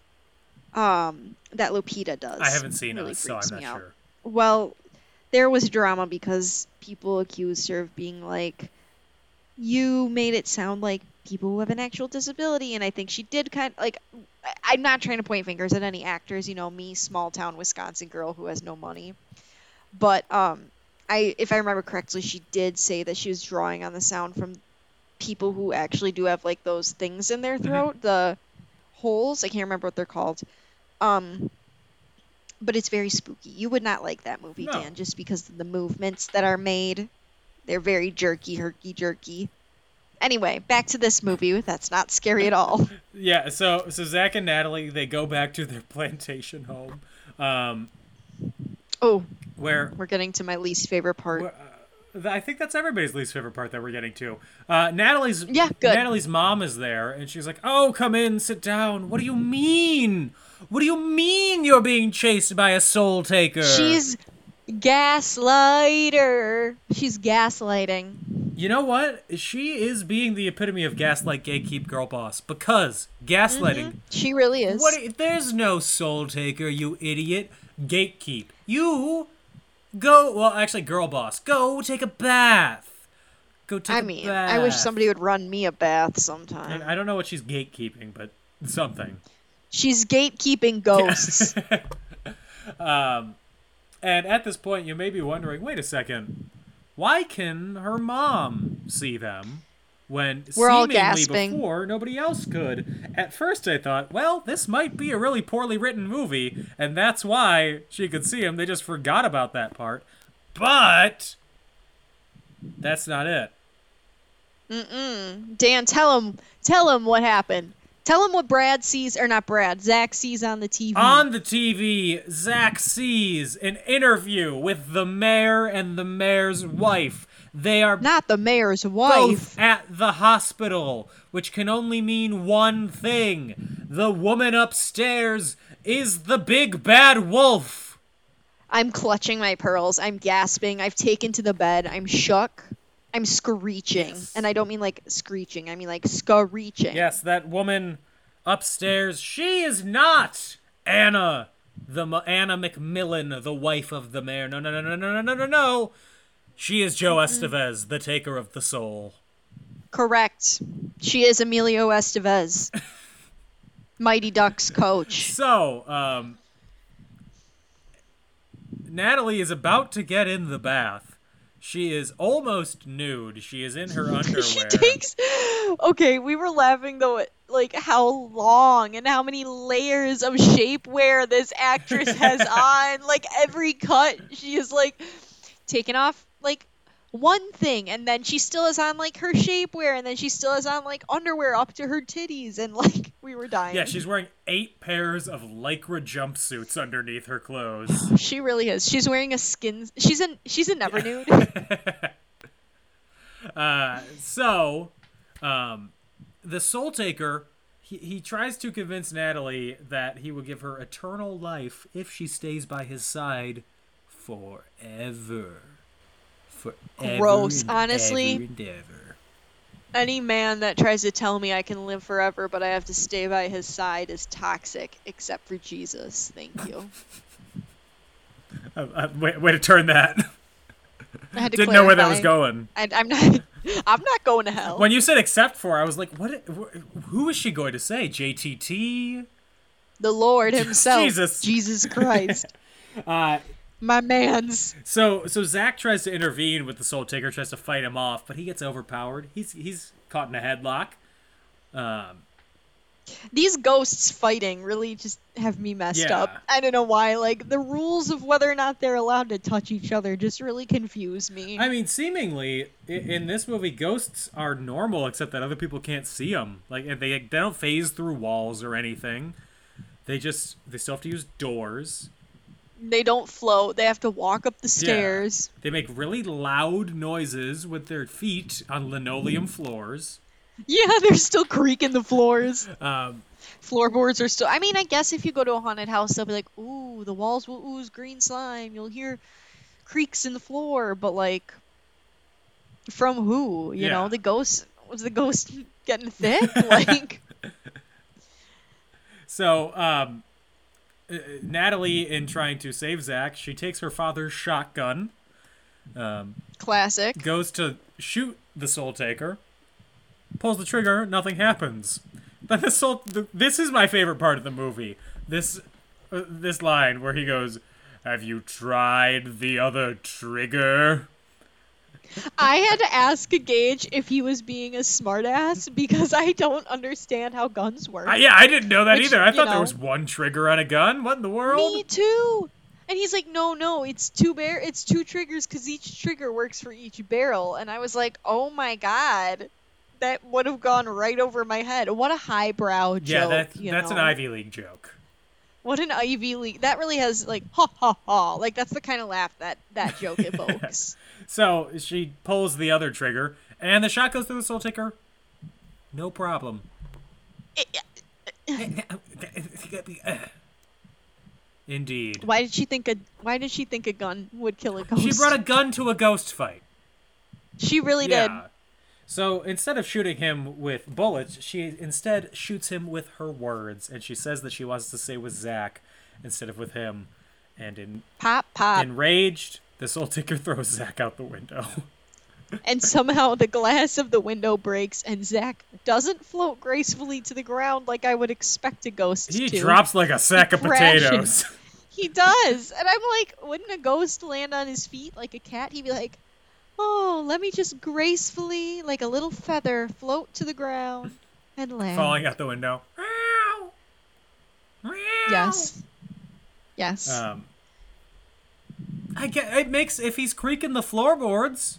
um, that Lupita does. I haven't seen really it, so I'm not out. sure. Well, there was drama because people accused her of being like, you made it sound like people who have an actual disability, and I think she did kind of like. I'm not trying to point fingers at any actors, you know, me, small town Wisconsin girl who has no money, but um, I if I remember correctly, she did say that she was drawing on the sound from people who actually do have like those things in their throat, the holes. I can't remember what they're called. Um, but it's very spooky. You would not like that movie, No. Dan, just because of the movements that are made. They're very jerky, herky jerky. Anyway, back to this movie. That's not scary at all. Yeah, so so Zach and Natalie they go back to their plantation home, um, Oh, where we're getting to my least favorite part. Well, uh, I think that's everybody's least favorite part that we're getting to. Uh, Natalie's Yeah, good. Natalie's mom is there, and she's like, "Oh, come in, sit down. What do you mean? What do you mean you're being chased by a soul taker?" She's gaslighter. She's gaslighting. You know what? She is being the epitome of gaslight, gatekeep, girl boss. Because gaslighting. Mm-hmm. She really is. What? There's no soul taker, you idiot. Gatekeep. You go. Well, actually, girl boss. Go take a bath. Go take I a mean, bath. I mean, I wish somebody would run me a bath sometime. I I don't know what she's gatekeeping, but something. She's gatekeeping ghosts. Um, And at this point, you may be wondering, wait a second, why can her mom see them when We're seemingly before nobody else could? At first, I thought, well, this might be a really poorly written movie, and that's why she could see him. They just forgot about that part. But that's not it. Mm-mm. Dan, tell him, tell him what happened. Tell him what Brad sees, or not Brad, Zach sees on the TV. On the TV, Zach sees an interview with the mayor and the mayor's wife. They are not the mayor's wife. both at the hospital, which can only mean one thing. The woman upstairs is the big bad wolf. I'm clutching my pearls. I'm gasping. I've taken to the bed. I'm shook. I'm screeching. And I don't mean like screeching. I mean like screeching. Yes, that woman upstairs, she is not Anna, the Anna McMillan, the wife of the mayor. No, no, no, no, no, no, no, no, no. She is Joe Estevez, the taker of the soul. Correct. She is Emilio Estevez. Mighty Ducks coach. So, um, Natalie is about to get in the bath. She is almost nude. She is in her underwear. she takes okay we were laughing though at like how long and how many layers of shapewear this actress has on like every cut she is like taking off like one thing and then she still is on like her shapewear and then she still is on like underwear up to her titties and like we were dying Yeah, she's wearing eight pairs of lycra jumpsuits underneath her clothes. she really is she's wearing a skin she's a she's a never nude Uh, so, um, the Soul Taker, he, he tries to convince Natalie that he will give her eternal life if she stays by his side forever. Forever. Gross, and honestly. ever and any man that tries to tell me I can live forever, but I have to stay by his side is toxic, except for Jesus. Thank you. Uh, uh, way, way to turn that. I had to Didn't know where that was going. I, I'm not. I'm not going to hell. When you said except for, I was like, what? wh- Who is she going to say? JTT? the Lord Himself, Jesus. Jesus Christ, Uh, my man's. So so Zach tries to intervene with the Soul Taker, tries to fight him off, but he gets overpowered. He's he's caught in a headlock. Um, These ghosts fighting really just have me messed Yeah. up. I don't know why. Like the rules of whether or not they're allowed to touch each other just really confuse me. I mean, seemingly i- in this movie, ghosts are normal, except that other people can't see them. Like they they don't phase through walls or anything. They just they still have to use doors. They don't float. They have to walk up the stairs. They make really loud noises with their feet on linoleum floors. Yeah, they're still creaking the floors. Um, Floorboards are still. I mean, I guess if you go to a haunted house, they'll be like, "Ooh, the walls will ooze green slime." You'll hear creaks in the floor, but like, from who? You Yeah. know, the ghost was the ghost getting thick. like, so um, Natalie, in trying to save Zach, she takes her father's shotgun, um, classic. goes to shoot the Soul Taker, pulls the trigger, nothing happens. Then the Soul. The, this is my favorite part of the movie. This uh, this line where he goes, "Have you tried the other trigger?" I had to ask Gage if he was being a smartass because I don't understand how guns work. I, yeah, I didn't know that Which, either. I thought there was one trigger on a gun. What in the world? Me too. And he's like, no, no, it's two bear, it's two triggers because each trigger works for each barrel. And I was like, oh my god, that would have gone right over my head. What a highbrow joke. yeah, that, you that's an? Ivy League joke. What an Ivy League. That really has like ha ha ha. Like that's the kind of laugh that that joke evokes. So she pulls the other trigger, and the shot goes through the Soul Taker. No problem. Indeed. why did she think a Why did she think a gun would kill a ghost? She brought a gun to a ghost fight. She really did. Yeah. So instead of shooting him with bullets, she instead shoots him with her words, and she says that she wants to stay with Zach instead of with him. And in Pop pop. enraged, the Soul Taker throws Zach out the window. and somehow the glass of the window breaks, and Zach doesn't float gracefully to the ground like I would expect a ghost he to. He drops like a sack of crashes. potatoes. He does, and I'm like, wouldn't a ghost land on his feet like a cat? He'd be like, "Oh, let me just gracefully, like a little feather, float to the ground and land." Falling out the window. Meow. Meow. Yes. Yes. Um, I get it makes if he's creaking the floorboards,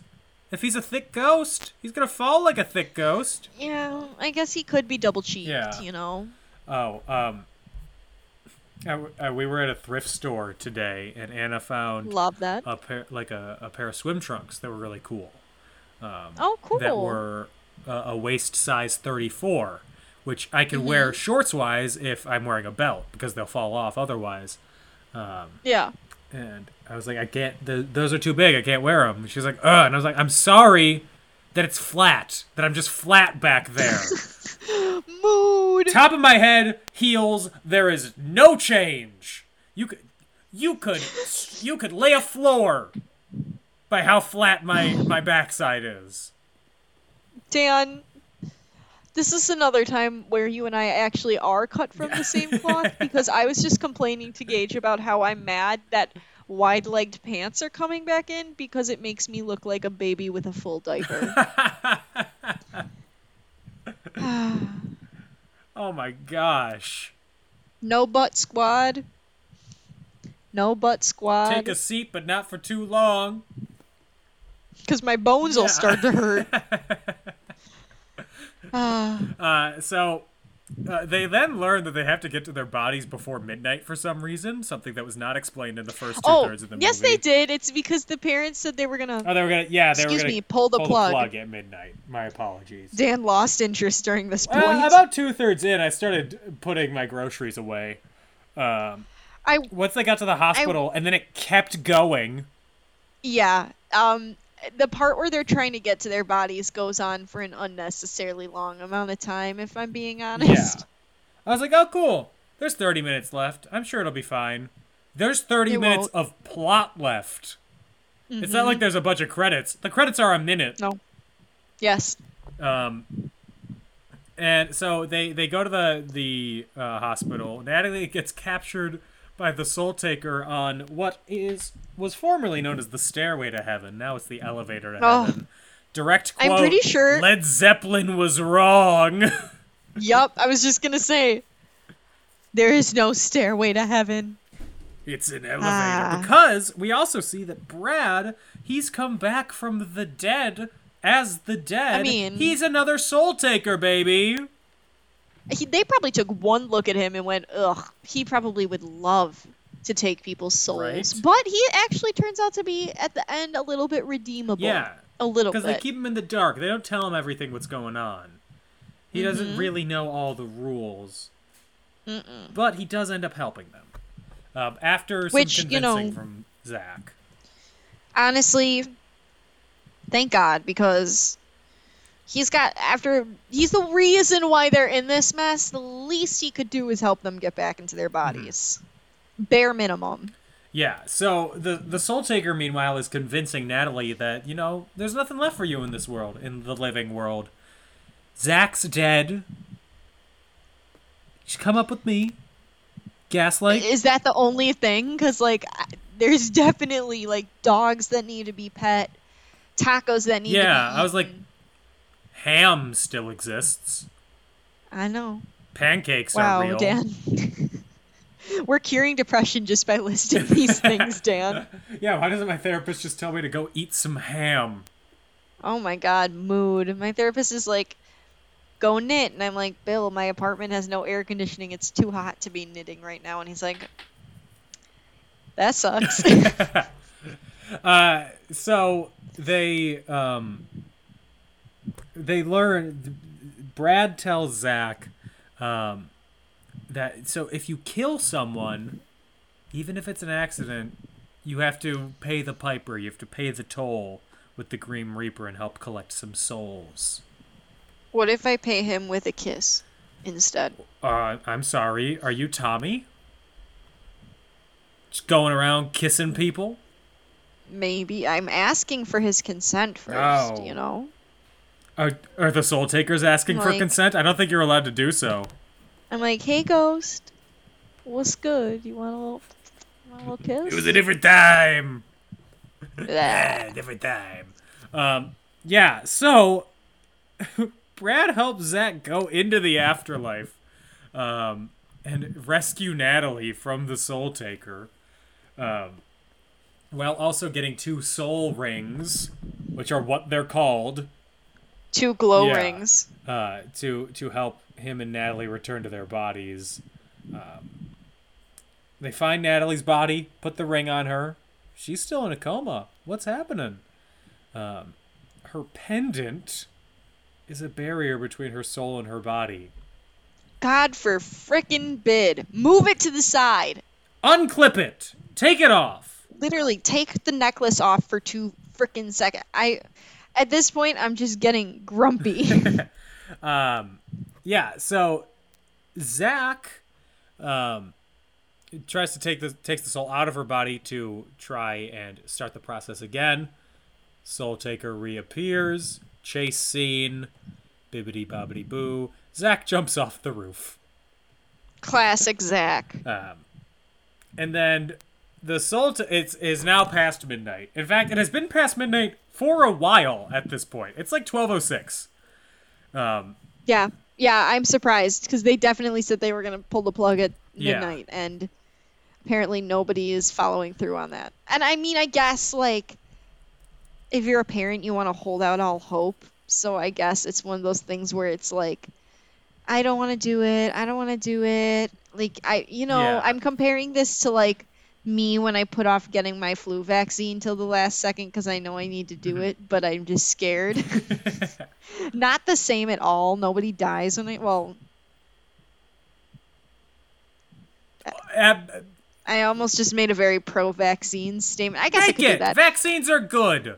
if he's a thick ghost, he's gonna fall like a thick ghost. yeah, I guess he could be double cheeked. Yeah. You know. Oh, um, I w- uh, we were at a thrift store today, and Anna found Love that. a pair like a, a pair of swim trunks that were really cool. oh, cool. That were uh, a waist size 34, which I can wear shorts wise if I'm wearing a belt because they'll fall off otherwise. yeah. And I was like, I can't. The, those are too big. I can't wear them. She's like, ugh. And I was like, I'm sorry that it's flat. That I'm just flat back there. Mood. Top of my head, heels. There is no change. You could, you could, you could lay a floor by how flat my my backside is. Dan, this is another time where you and I actually are cut from the same cloth because I was just complaining to Gage about how I'm mad that wide legged pants are coming back in because it makes me look like a baby with a full diaper. Oh my gosh. no butt squad. No butt squad. Take a seat, but not for too long. Because my bones will start to hurt. Uh, so uh, they then learn that they have to get to their bodies before midnight for some reason, something that was not explained in the first two oh, thirds of the yes, movie. Yes, they did. It's because the parents said they were gonna. Oh, they were gonna. Yeah, they Excuse were gonna me, pull the plug. at midnight. My apologies. Dan lost interest during this point. Well, about two thirds in, I started putting my groceries away. Um, I once they got to the hospital, and then it kept going. Yeah. Um the part where they're trying to get to their bodies goes on for an unnecessarily long amount of time if I'm being honest. Yeah. I was like, oh, cool. There's 30 minutes left. I'm sure it'll be fine. There's 30 It minutes won't. of plot left. It's not like there's a bunch of credits. The credits are a minute. No. Yes. Um, and so they they go to the the uh, hospital. Natalie gets captured by the Soul Taker on what is was formerly known as the Stairway to Heaven. Now it's the Elevator to Oh. Heaven. Direct quote. I'm pretty sure- Led Zeppelin was wrong. Yup, I was just gonna say there is no stairway to heaven. It's an elevator Ah. because we also see that Brad he's come back from the dead as the dead. I mean- he's another soul taker, baby. He, they probably took one look at him and went, ugh, he probably would love to take people's souls. Right. But he actually turns out to be, at the end, a little bit redeemable. Yeah. A little bit. Because they keep him in the dark. They don't tell him everything what's going on. He doesn't Mm-hmm. really know all the rules. But he does end up helping them. Um, after some Which, you convincing know- from Zach. honestly, thank God because he's got after he's the reason why they're in this mess. The least he could do is help them get back into their mm-hmm. bodies, bare minimum. Yeah, so the the Soul Taker, meanwhile, is convincing Natalie that, you know, there's nothing left for you in this world, in the living world. Zach's dead. You come up with me. Gaslight. Is that the only thing? Because like, I- there's definitely like dogs that need to be pet, tacos that need. to Yeah, I was like. Ham still exists. I know. Pancakes Wow, are real. Dan. We're curing depression just by listing these things, Dan. Yeah, why doesn't my therapist just tell me to go eat some ham? Oh my god, mood. My therapist is like, go knit. And I'm like, Bill, my apartment has no air conditioning. It's too hot to be knitting right now. And he's like, that sucks. Uh, so they um, they learn. Brad tells Zach um, that so if you kill someone, even if it's an accident, you have to pay the piper. You have to pay the toll with the Grim Reaper and help collect some souls. what if I pay him with a kiss instead? Uh, I'm sorry. Are you Tommy? Just going around kissing people? Maybe. I'm asking for his consent first, Oh. you know? Are, are the Soul Takers asking for Like- consent? I don't think you're allowed to do so. I'm like, hey, ghost. What's good? You want a little, want a little kiss? It was a different time. Blah. Different time. Um, yeah. So Brad helps Zach go into the afterlife, um, and rescue Natalie from the Soul Taker, um, while also getting two soul rings, which are what they're called, Two glow Yeah. rings. uh, to to help him and Natalie return to their bodies. Um, they find Natalie's body, put the ring on her. She's still in a coma. What's happening? Um, her pendant is a barrier between her soul and her body. God for frickin' bid. Move it to the side. Unclip it. Take it off. literally take the necklace off for two freaking seconds. I, at this point, I'm just getting grumpy. Um, yeah. So Zach um, tries to take the takes the soul out of her body to try and start the process again. Soul Taker reappears. Chase scene. Bibbity bobbity boo. Zach jumps off the roof. Classic Zach. Um, and then the soul t- it's is now past midnight. In fact, it has been past midnight for a while at this point. It's like twelve oh six. Um, Yeah, yeah. I'm surprised because they definitely said they were gonna pull the plug at Yeah. midnight, and apparently nobody is following through on that. And I mean, I guess like if you're a parent, you want to hold out all hope. So I guess it's one of those things where it's like, I don't want to do it. I don't want to do it. Like I, you know, Yeah. I'm comparing this to like me when I put off getting my flu vaccine till the last second because I know I need to do Mm-hmm. it, but I'm just scared. Not the same at all. Nobody dies when I well, ab- I almost just made a very pro-vaccine statement. I guess I could do that. Vaccines are good.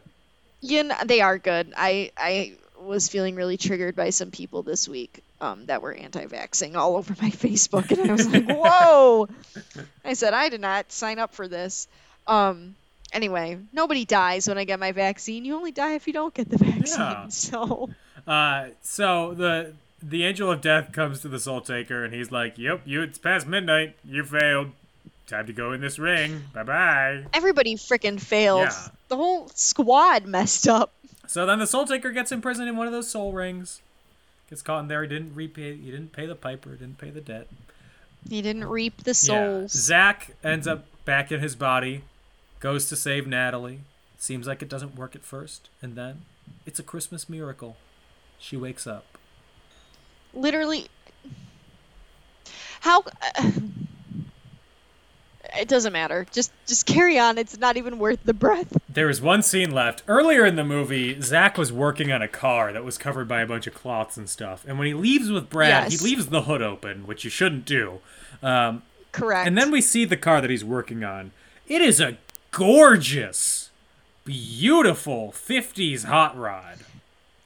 you know, they are good. I I was feeling really triggered by some people this week um, that were anti-vaxxing all over my Facebook, and I was like, "Whoa!" I said, "I did not sign up for this." Um, anyway, nobody dies when I get my vaccine. You only die if you don't get the vaccine. Yeah. So Uh, so the the angel of death comes to the soul taker, and he's like, "Yep, you. It's past midnight. You failed. Time to go in this ring. Bye bye." everybody freaking failed. Yeah. The whole squad messed up. So then the soul taker gets imprisoned in one of those soul rings. Gets caught in there. He didn't repay. He didn't pay the piper. Didn't pay the debt. He didn't reap the Yeah. souls. Zach ends up back in his body, goes to save Natalie. Seems like it doesn't work at first, and then it's a Christmas miracle. She wakes up. literally How? Uh, it doesn't matter. Just just carry on. It's not even worth the breath. There is one scene left. Earlier in the movie, Zach was working on a car that was covered by a bunch of cloths and stuff. And when he leaves with Brad, Yes. he leaves the hood open, which you shouldn't do. Um, Correct. and then we see the car that he's working on. It is a gorgeous, beautiful 50s hot rod.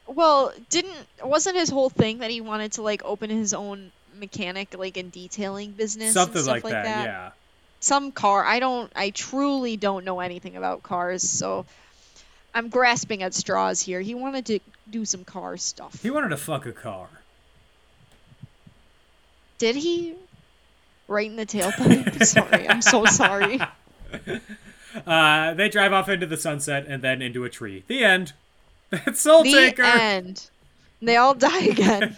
Well, didn't wasn't his whole thing that he wanted to like open his own mechanic like and detailing business Something stuff like, that, yeah. Some car. I don't I truly don't know anything about cars, so I'm grasping at straws here. He wanted to do some car stuff. He wanted to fuck a car. Did he? Right in the tailpipe? sorry. I'm so sorry. Uh, they drive off into the sunset and then into a tree. The end. That's Soul the Taker. The end. And they all die again.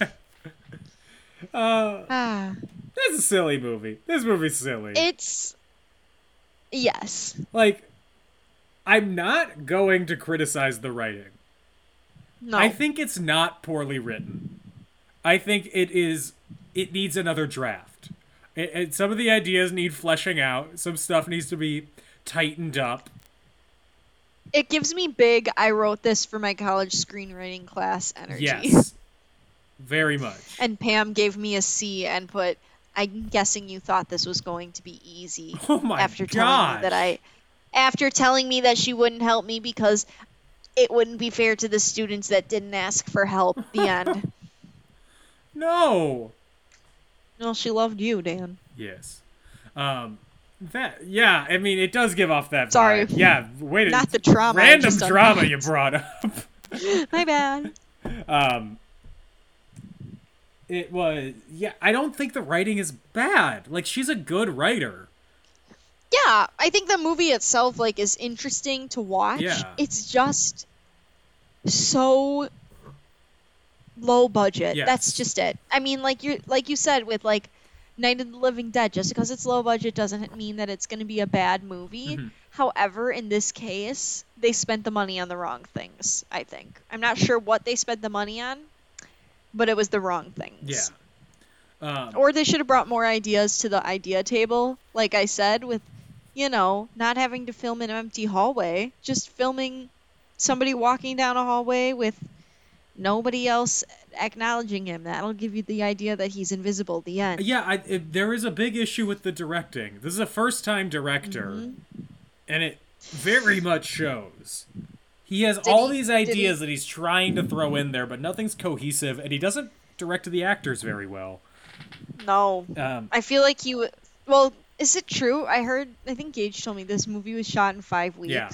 Uh, ah. this is a silly movie. This movie's silly. It's yes. like, I'm not going to criticize the writing. No. I think it's not poorly written. I think it is. It needs another draft. It, it, some of the ideas need fleshing out. Some stuff needs to be tightened up. it gives me big I wrote this for my college screenwriting class energy. Yes, very much. And Pam gave me a C and put I'm guessing you thought this was going to be easy Oh my after telling me that. I after telling me that she wouldn't help me because it wouldn't be fair to the students that didn't ask for help. The end. No. well, she loved you, Dan. Yes. Um. That yeah. I mean, it does give off that. Sorry. vibe. Yeah. Wait. Not the trauma Random drama unpacked. you brought up. My bad. Um, it was yeah. I don't think the writing is bad. Like she's a good writer. Yeah, I think the movie itself like is interesting to watch. Yeah. It's just so low budget. Yes. That's just it. I mean, like you like you said with like Night of the Living Dead, just because it's low budget doesn't mean that it's going to be a bad movie. Mm-hmm. However, in this case, they spent the money on the wrong things, I think. I'm not sure what they spent the money on, but it was the wrong things. Yeah. Um, Or they should have brought more ideas to the idea table, like I said, with, you know, not having to film an empty hallway, just filming somebody walking down a hallway with nobody else acknowledging him. That'll give you the idea that he's invisible. At the end. yeah. I, it, there is a big issue with the directing. This is a first-time director, Mm-hmm. and it very much shows. He has all he- these did he- ideas that he's trying to throw in there, but nothing's cohesive, and he doesn't direct the actors very well. No. Um, I feel like he. W- well, is it true? I heard. I think Gage told me this movie was shot in five weeks. Yeah.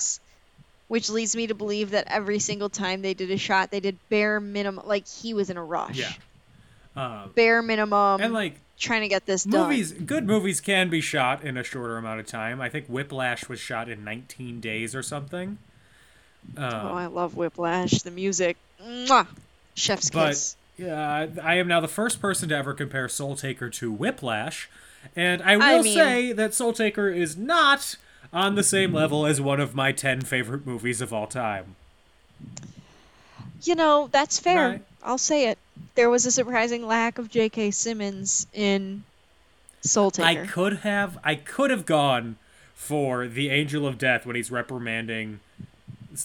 Which leads me to believe that every single time they did a shot, they did bare minimum. Like he was in a rush. yeah. Um, Bare minimum. and like trying to get this done. movies good movies can be shot in a shorter amount of time i think whiplash was shot in 19 days or something Oh, um, I love Whiplash. The music. Mwah! Chef's but kiss. yeah i am now the first person to ever compare soul taker to whiplash and i will I mean- say that soul taker is not on the same level as one of my 10 favorite movies of all time You know, that's fair. Right. I'll say it. There was a surprising lack of J.K. Simmons in Soul Taker. i could have i could have gone for the angel of death when he's reprimanding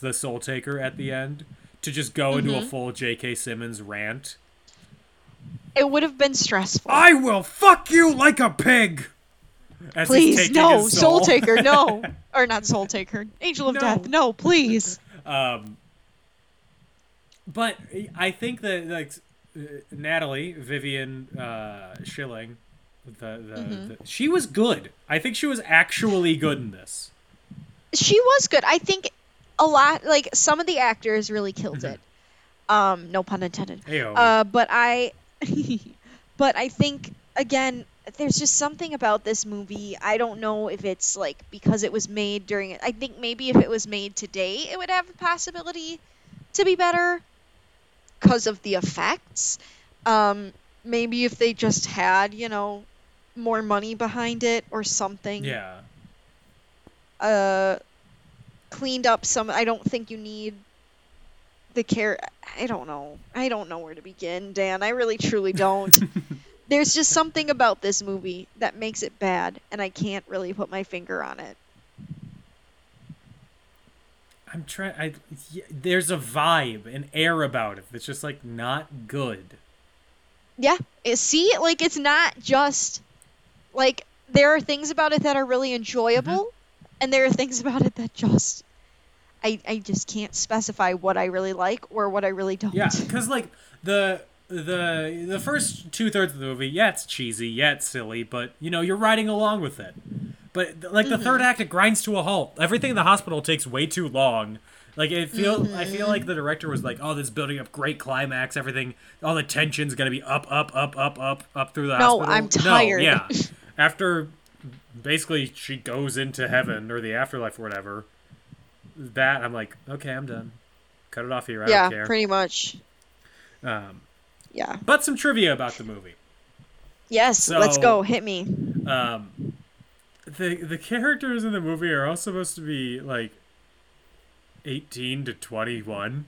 the soul taker at the end to just go into Mm-hmm. a full j.k simmons rant It would have been stressful. I will fuck you like a pig. As please, no. Soul soul. Taker, no. or not Soul Taker. Angel of No. Death, no, please. Um, but I think that like Natalie Vivian uh, Schilling, the, the, Mm-hmm. the she was good. I think she was actually good in this. She was good. I think a lot, like, some of the actors really killed it. Um, no pun intended. Heyo. Uh, but I, but I think again, there's just something about this movie. I don't know if it's like because it was made during. I think maybe if it was made today, it would have a possibility to be better because of the effects. Um, maybe if they just had, you know, more money behind it or something. yeah. Uh, cleaned up some. I don't think you need the care. I don't know. I don't know where to begin, Dan. I really truly don't. There's just something about this movie that makes it bad, and I can't really put my finger on it. I'm trying. I y- there's a vibe, an air about it that's just like not good. Yeah, see, like it's not just like there are things about it that are really mm-hmm. enjoyable, and there are things about it that just I I just can't specify what I really like or what I really don't. Yeah, because like the the the first two thirds of the movie, yeah, it's cheesy, yeah, it's silly, but you know you're riding along with it. But like the mm-hmm. third act, it grinds to a halt. Everything in the hospital takes way too long. Like it feel, I feel mm-hmm. like the director was like, "Oh, this is building up great climax. Everything, all the tension's gonna be up, up, up, up, up, up through the No, hospital." I'm tired. No, yeah. After basically she goes into heaven or the afterlife or whatever, that I'm like, okay, I'm done. Cut it off here. I yeah, don't care. pretty much. Um, Yeah. but some trivia about the movie. Yes, let's go. Hit me. Um, the the characters in the movie are all supposed to be like eighteen to twenty one.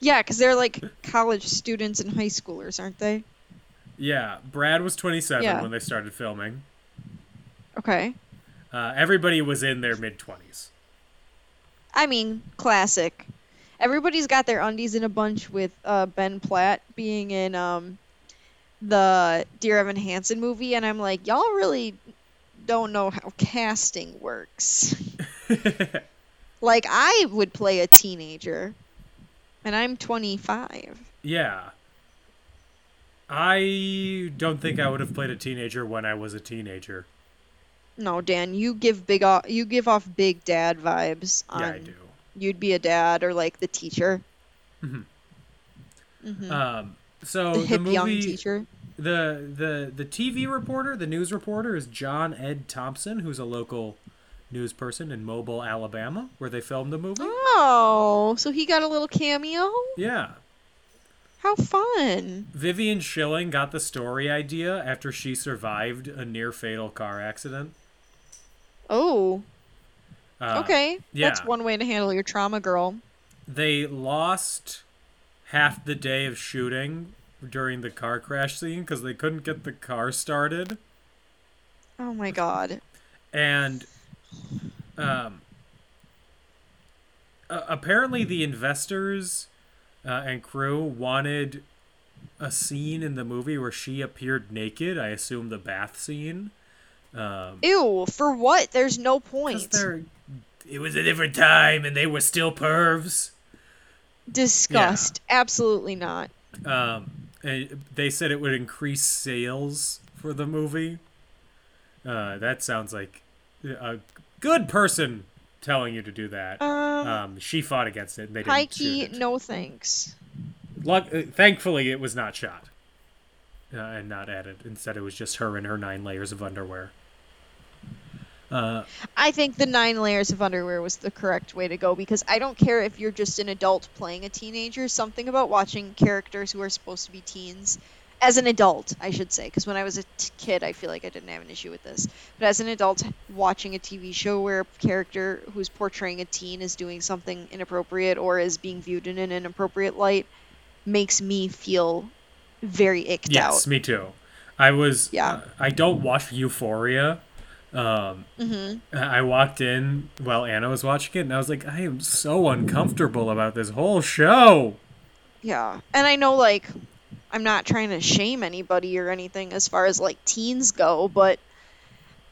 Yeah, because they're like college students and high schoolers, aren't they? Yeah, Brad was twenty seven Yeah. when they started filming. Okay. Uh, everybody was in their mid twenties. I mean, classic. Everybody's got their undies in a bunch with uh, Ben Platt being in um, the Dear Evan Hansen movie, and I'm like, y'all really don't know how casting works. like, I would play a teenager, and I'm 25. Yeah. I don't think I would have played a teenager when I was a teenager. No, Dan, you give big off, you give off big dad vibes. On, Yeah, I do. You'd be a dad or like the teacher, Mm hmm. Um, so the the, hip young movie, teacher. the the the TV reporter, the news reporter, is John Ed Thompson, who's a local news person in Mobile, Alabama, where they filmed the movie. Oh, so he got a little cameo. Yeah. How fun! Vivian Schilling got the story idea after she survived a near fatal car accident. Oh, Uh, okay. That's one way to handle your trauma, girl. They lost half the day of shooting during the car crash scene because they couldn't get the car started. Oh my god. and um, uh, apparently the investors uh, and crew wanted a scene in the movie where she appeared naked. I assume the bath scene. Um, Ew, for what? There's no point. it was a different time, and they were still pervs. Disgust. Absolutely not. Um, and they said it would increase sales for the movie. Uh, that sounds like a good person telling you to do that. Um, Um, she fought against it, and they didn't key, no thanks. Luck- uh, thankfully, it was not shot uh, and not added. Instead, it was just her in her nine layers of underwear. Uh, I think the nine layers of underwear was the correct way to go because I don't care if you're just an adult playing a teenager. Something about watching characters who are supposed to be teens, as an adult, I should say, because when I was a t- kid, I feel like I didn't have an issue with this. But as an adult, watching a TV show where a character who's portraying a teen is doing something inappropriate or is being viewed in an inappropriate light makes me feel very icked yes, out. me too. I was. Yeah. uh, I don't watch Euphoria. Um, Mm-hmm. I walked in while Anna was watching it, and I was like, I am so uncomfortable about this whole show. Yeah. And I know like I'm not trying to shame anybody or anything as far as like teens go, but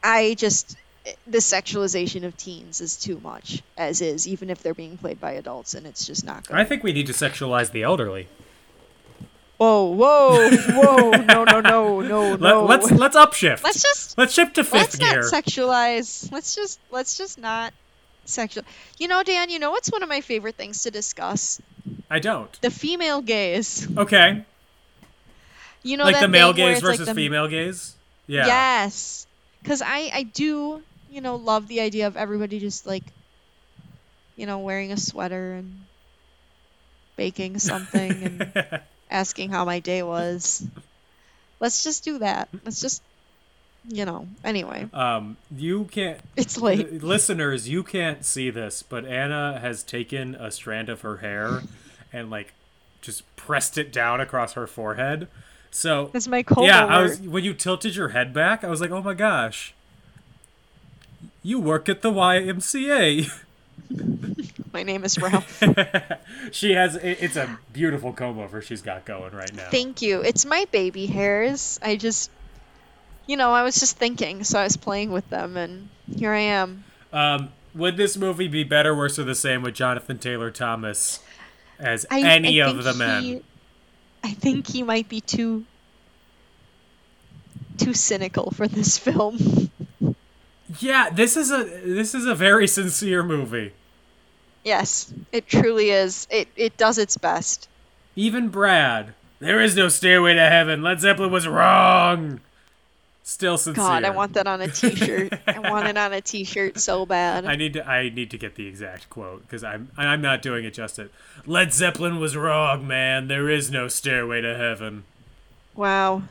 I just the sexualization of teens is too much as is, even if they're being played by adults and it's just not good. I think we need to sexualize the elderly. Whoa, whoa, whoa, no, no, no, no, Let, no. Let's let's upshift. Let's just let's shift to 5th let's not sexualize. Let's just let's just not sexual. You know, Dan, you know what's one of my favorite things to discuss? I don't. The female gaze. Okay. You know like that the male gaze it's like versus the- female gaze. Yeah. Yes. Because I, I do, you know, love the idea of everybody just like, you know, wearing a sweater and baking something and asking how my day was. Let's just do that. Let's just, you know, anyway, Um, you can't. it's late. Listeners, you can't see this, but Anna has taken a strand of her hair and like just pressed it down across her forehead. So That's my coma yeah, I was when you tilted your head back, I was like, oh my gosh, you work at the YMCA. My name is Ralph. she has it's a beautiful comb over she's got going right now. Thank you. It's my baby hairs. I just, you know, I was just thinking, so I was playing with them, and here I am. Um, would this movie be better, worse, or the same with Jonathan Taylor Thomas as I, any I of the men? he- I think he might be too too cynical for this film. Yeah, this is a this is a very sincere movie. Yes, it truly is. It it does its best. Even Brad, there is no stairway to heaven. Led Zeppelin was wrong. Still sincere. God, I want that on a T-shirt. I want it on a T-shirt so bad. I need to I need to get the exact quote because I'm I'm not doing it justice. Led Zeppelin was wrong, man. There is no stairway to heaven. Wow.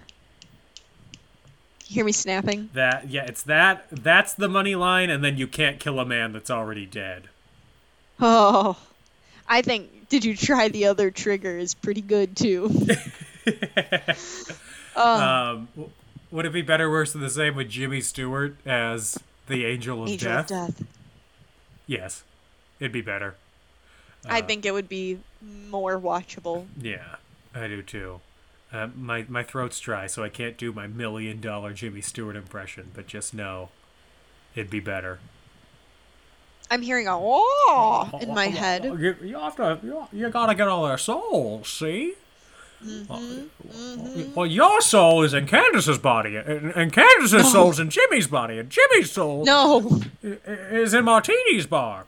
You hear me snapping? That yeah, it's that that's the money line, and then you can't kill a man that's already dead. Oh, I think. Did you try the other trigger? Is pretty good too. oh, Um, would it be better, worse, or the same with Jimmy Stewart as the Angel of Angel Death? of Death. Yes, it'd be better. I think it would be more watchable. Yeah, I do too. Uh, my my throat's dry, so I can't do my million dollar Jimmy Stewart impression. But just know, it'd be better. I'm hearing a oh in my head. You, you have to. You, you gotta get all their souls. See. Mm-hmm, Well, your soul is in Candace's body, and, and Candace's soul's in Jimmy's body, and Jimmy's soul No, is in Martini's bar.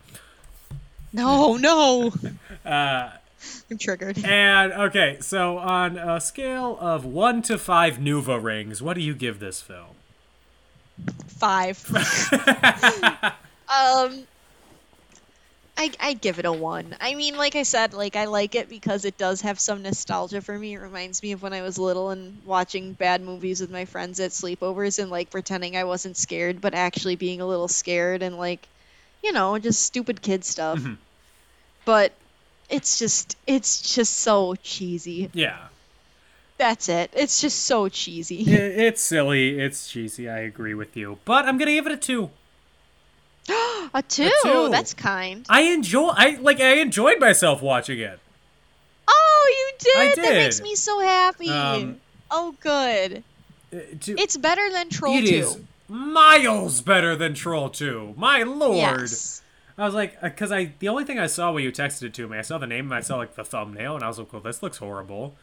no, no. Uh, I'm triggered. and okay, so on a scale of one to five Nuva rings, what do you give this film? Five. um, I I give it a one. I mean, like I said, like I like it because it does have some nostalgia for me. It reminds me of when I was little and watching bad movies with my friends at sleepovers and like pretending I wasn't scared, but actually being a little scared and like, you know, just stupid kid stuff. Mm-hmm. But it's just it's just so cheesy. Yeah, That's it. It's just so cheesy. I- it's silly, it's cheesy. I agree with you, but I'm gonna give it a two. A two. two. That's kind. I enjoy. I like. I enjoyed myself watching it. Oh, you did. I That makes me so happy. Um, oh, good. Uh, to- It's better than Troll it 2. It is miles better than Troll Two. My lord. Yes. I was like, because I the only thing I saw when you texted it to me, I saw the name and I saw like the thumbnail, and I was like, well, this looks horrible.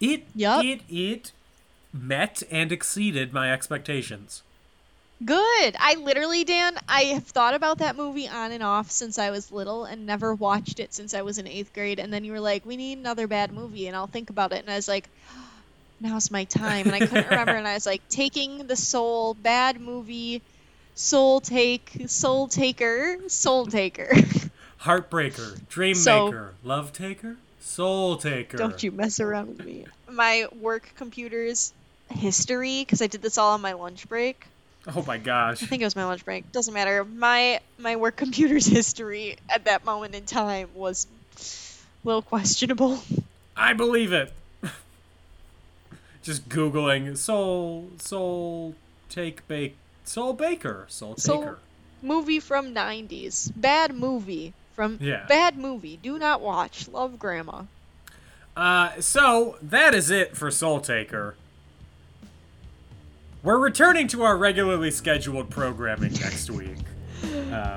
It Yup. it it met and exceeded my expectations. Good. I literally, Dan, I have thought about that movie on and off since I was little and never watched it since I was in eighth grade. And then you were like, we need another bad movie. And I'll think about it. And I was like, now's my time. And I couldn't remember. And I was like, taking the soul, bad movie, soul take, soul taker, soul taker. Heartbreaker, Dream So- Maker, Love Taker, Soul Taker. Don't you mess around with me. My work computer's history, because I did this all on my lunch break. Oh my gosh. I think it was my lunch break. Doesn't matter. My my work computer's history at that moment in time was a little questionable. I believe it. Just googling Soul Soul Take Bake Soul Baker Soul Soul- Movie from 90s. Bad movie from Yeah. bad movie. Do not watch. Love grandma. Uh, so that is it for Soul Taker. We're returning to our regularly scheduled programming next week.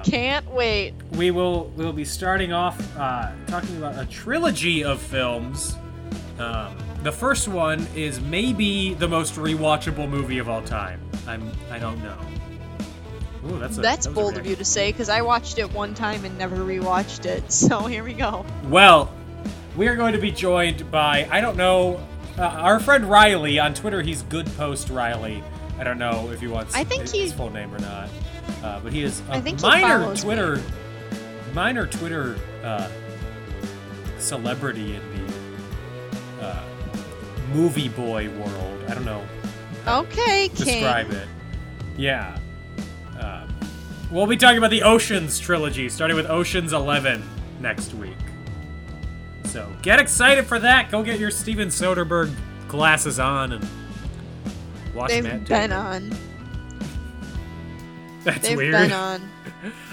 Can't wait. We will we'll be starting off uh, talking about a trilogy of films. Um, the first one is maybe the most rewatchable movie of all time. I'm I don't know. Ooh, that's a, That's that bold of you to say because I watched it one time and never rewatched it. So here we go. Well, we are going to be joined by I don't know uh, our friend Riley on Twitter. He's Good Post Riley. I don't know if he wants I think his, he- his full name or not, uh, but he is a I think minor follows me. Twitter minor Twitter uh, celebrity in the uh, movie boy world. I don't know Okay, King. describe it. Yeah. Uh, we'll be talking about the Oceans trilogy, starting with Oceans 11 next week. So get excited for that. Go get your Steven Soderbergh glasses on and watch They've Matt been on. That's They've weird. been on.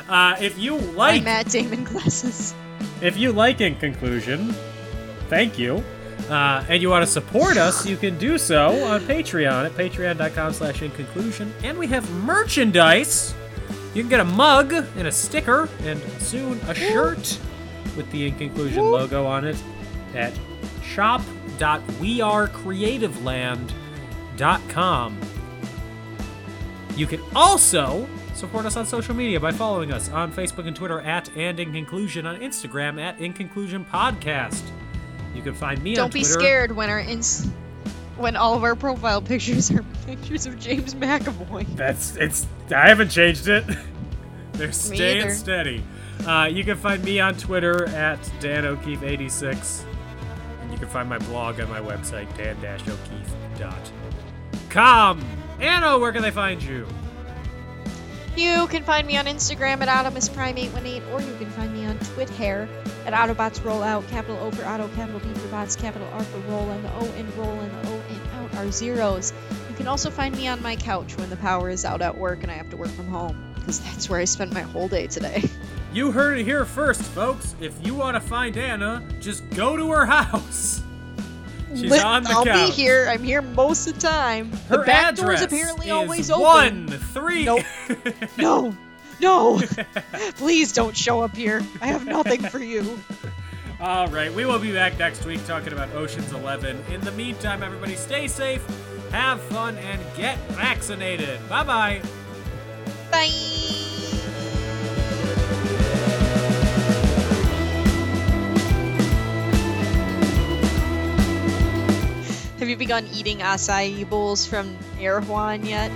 Uh, if you My like Matt Damon glasses. If you like In Conclusion, thank you. Uh, and you want to support us, you can do so on Patreon at patreon.com slash in conclusion. And we have merchandise. You can get a mug and a sticker and soon a shirt with the In Conclusion logo on it at shop.wearecreativeland.com. You can also support us on social media by following us on Facebook and Twitter at and in conclusion on Instagram at in conclusion podcast. You can find me on Don't be Twitter. scared when our ins when all of our profile pictures are pictures of James McAvoy. That's it's. I haven't changed it. They're staying steady. Uh, you can find me on Twitter at Dan O'Keefe86, and you can find my blog on my website dan-o'keefe.com. Anna, where can they find you? You can find me on Instagram at AutomusPrime818, or you can find me on Twitter at Autobots Rollout, capital O for Auto, capital B for Bots, capital R for Roll, and the O in Roll and the O in Out are zeros. You can also find me on my couch when the power is out at work and I have to work from home, because that's where I spent my whole day today. You heard it here first, folks. If you want to find Anna, just go to her house. She's Lit- on the I'll couch. be here. I'm here most of the time. Her the back door is apparently always open. one three. Nope. No, no. Please don't show up here. I have nothing for you. All right, we will be back next week talking about Ocean's Eleven. In the meantime, everybody stay safe, have fun, and get vaccinated. Bye bye. Bye. Have you begun eating acai bowls from Erewhon yet?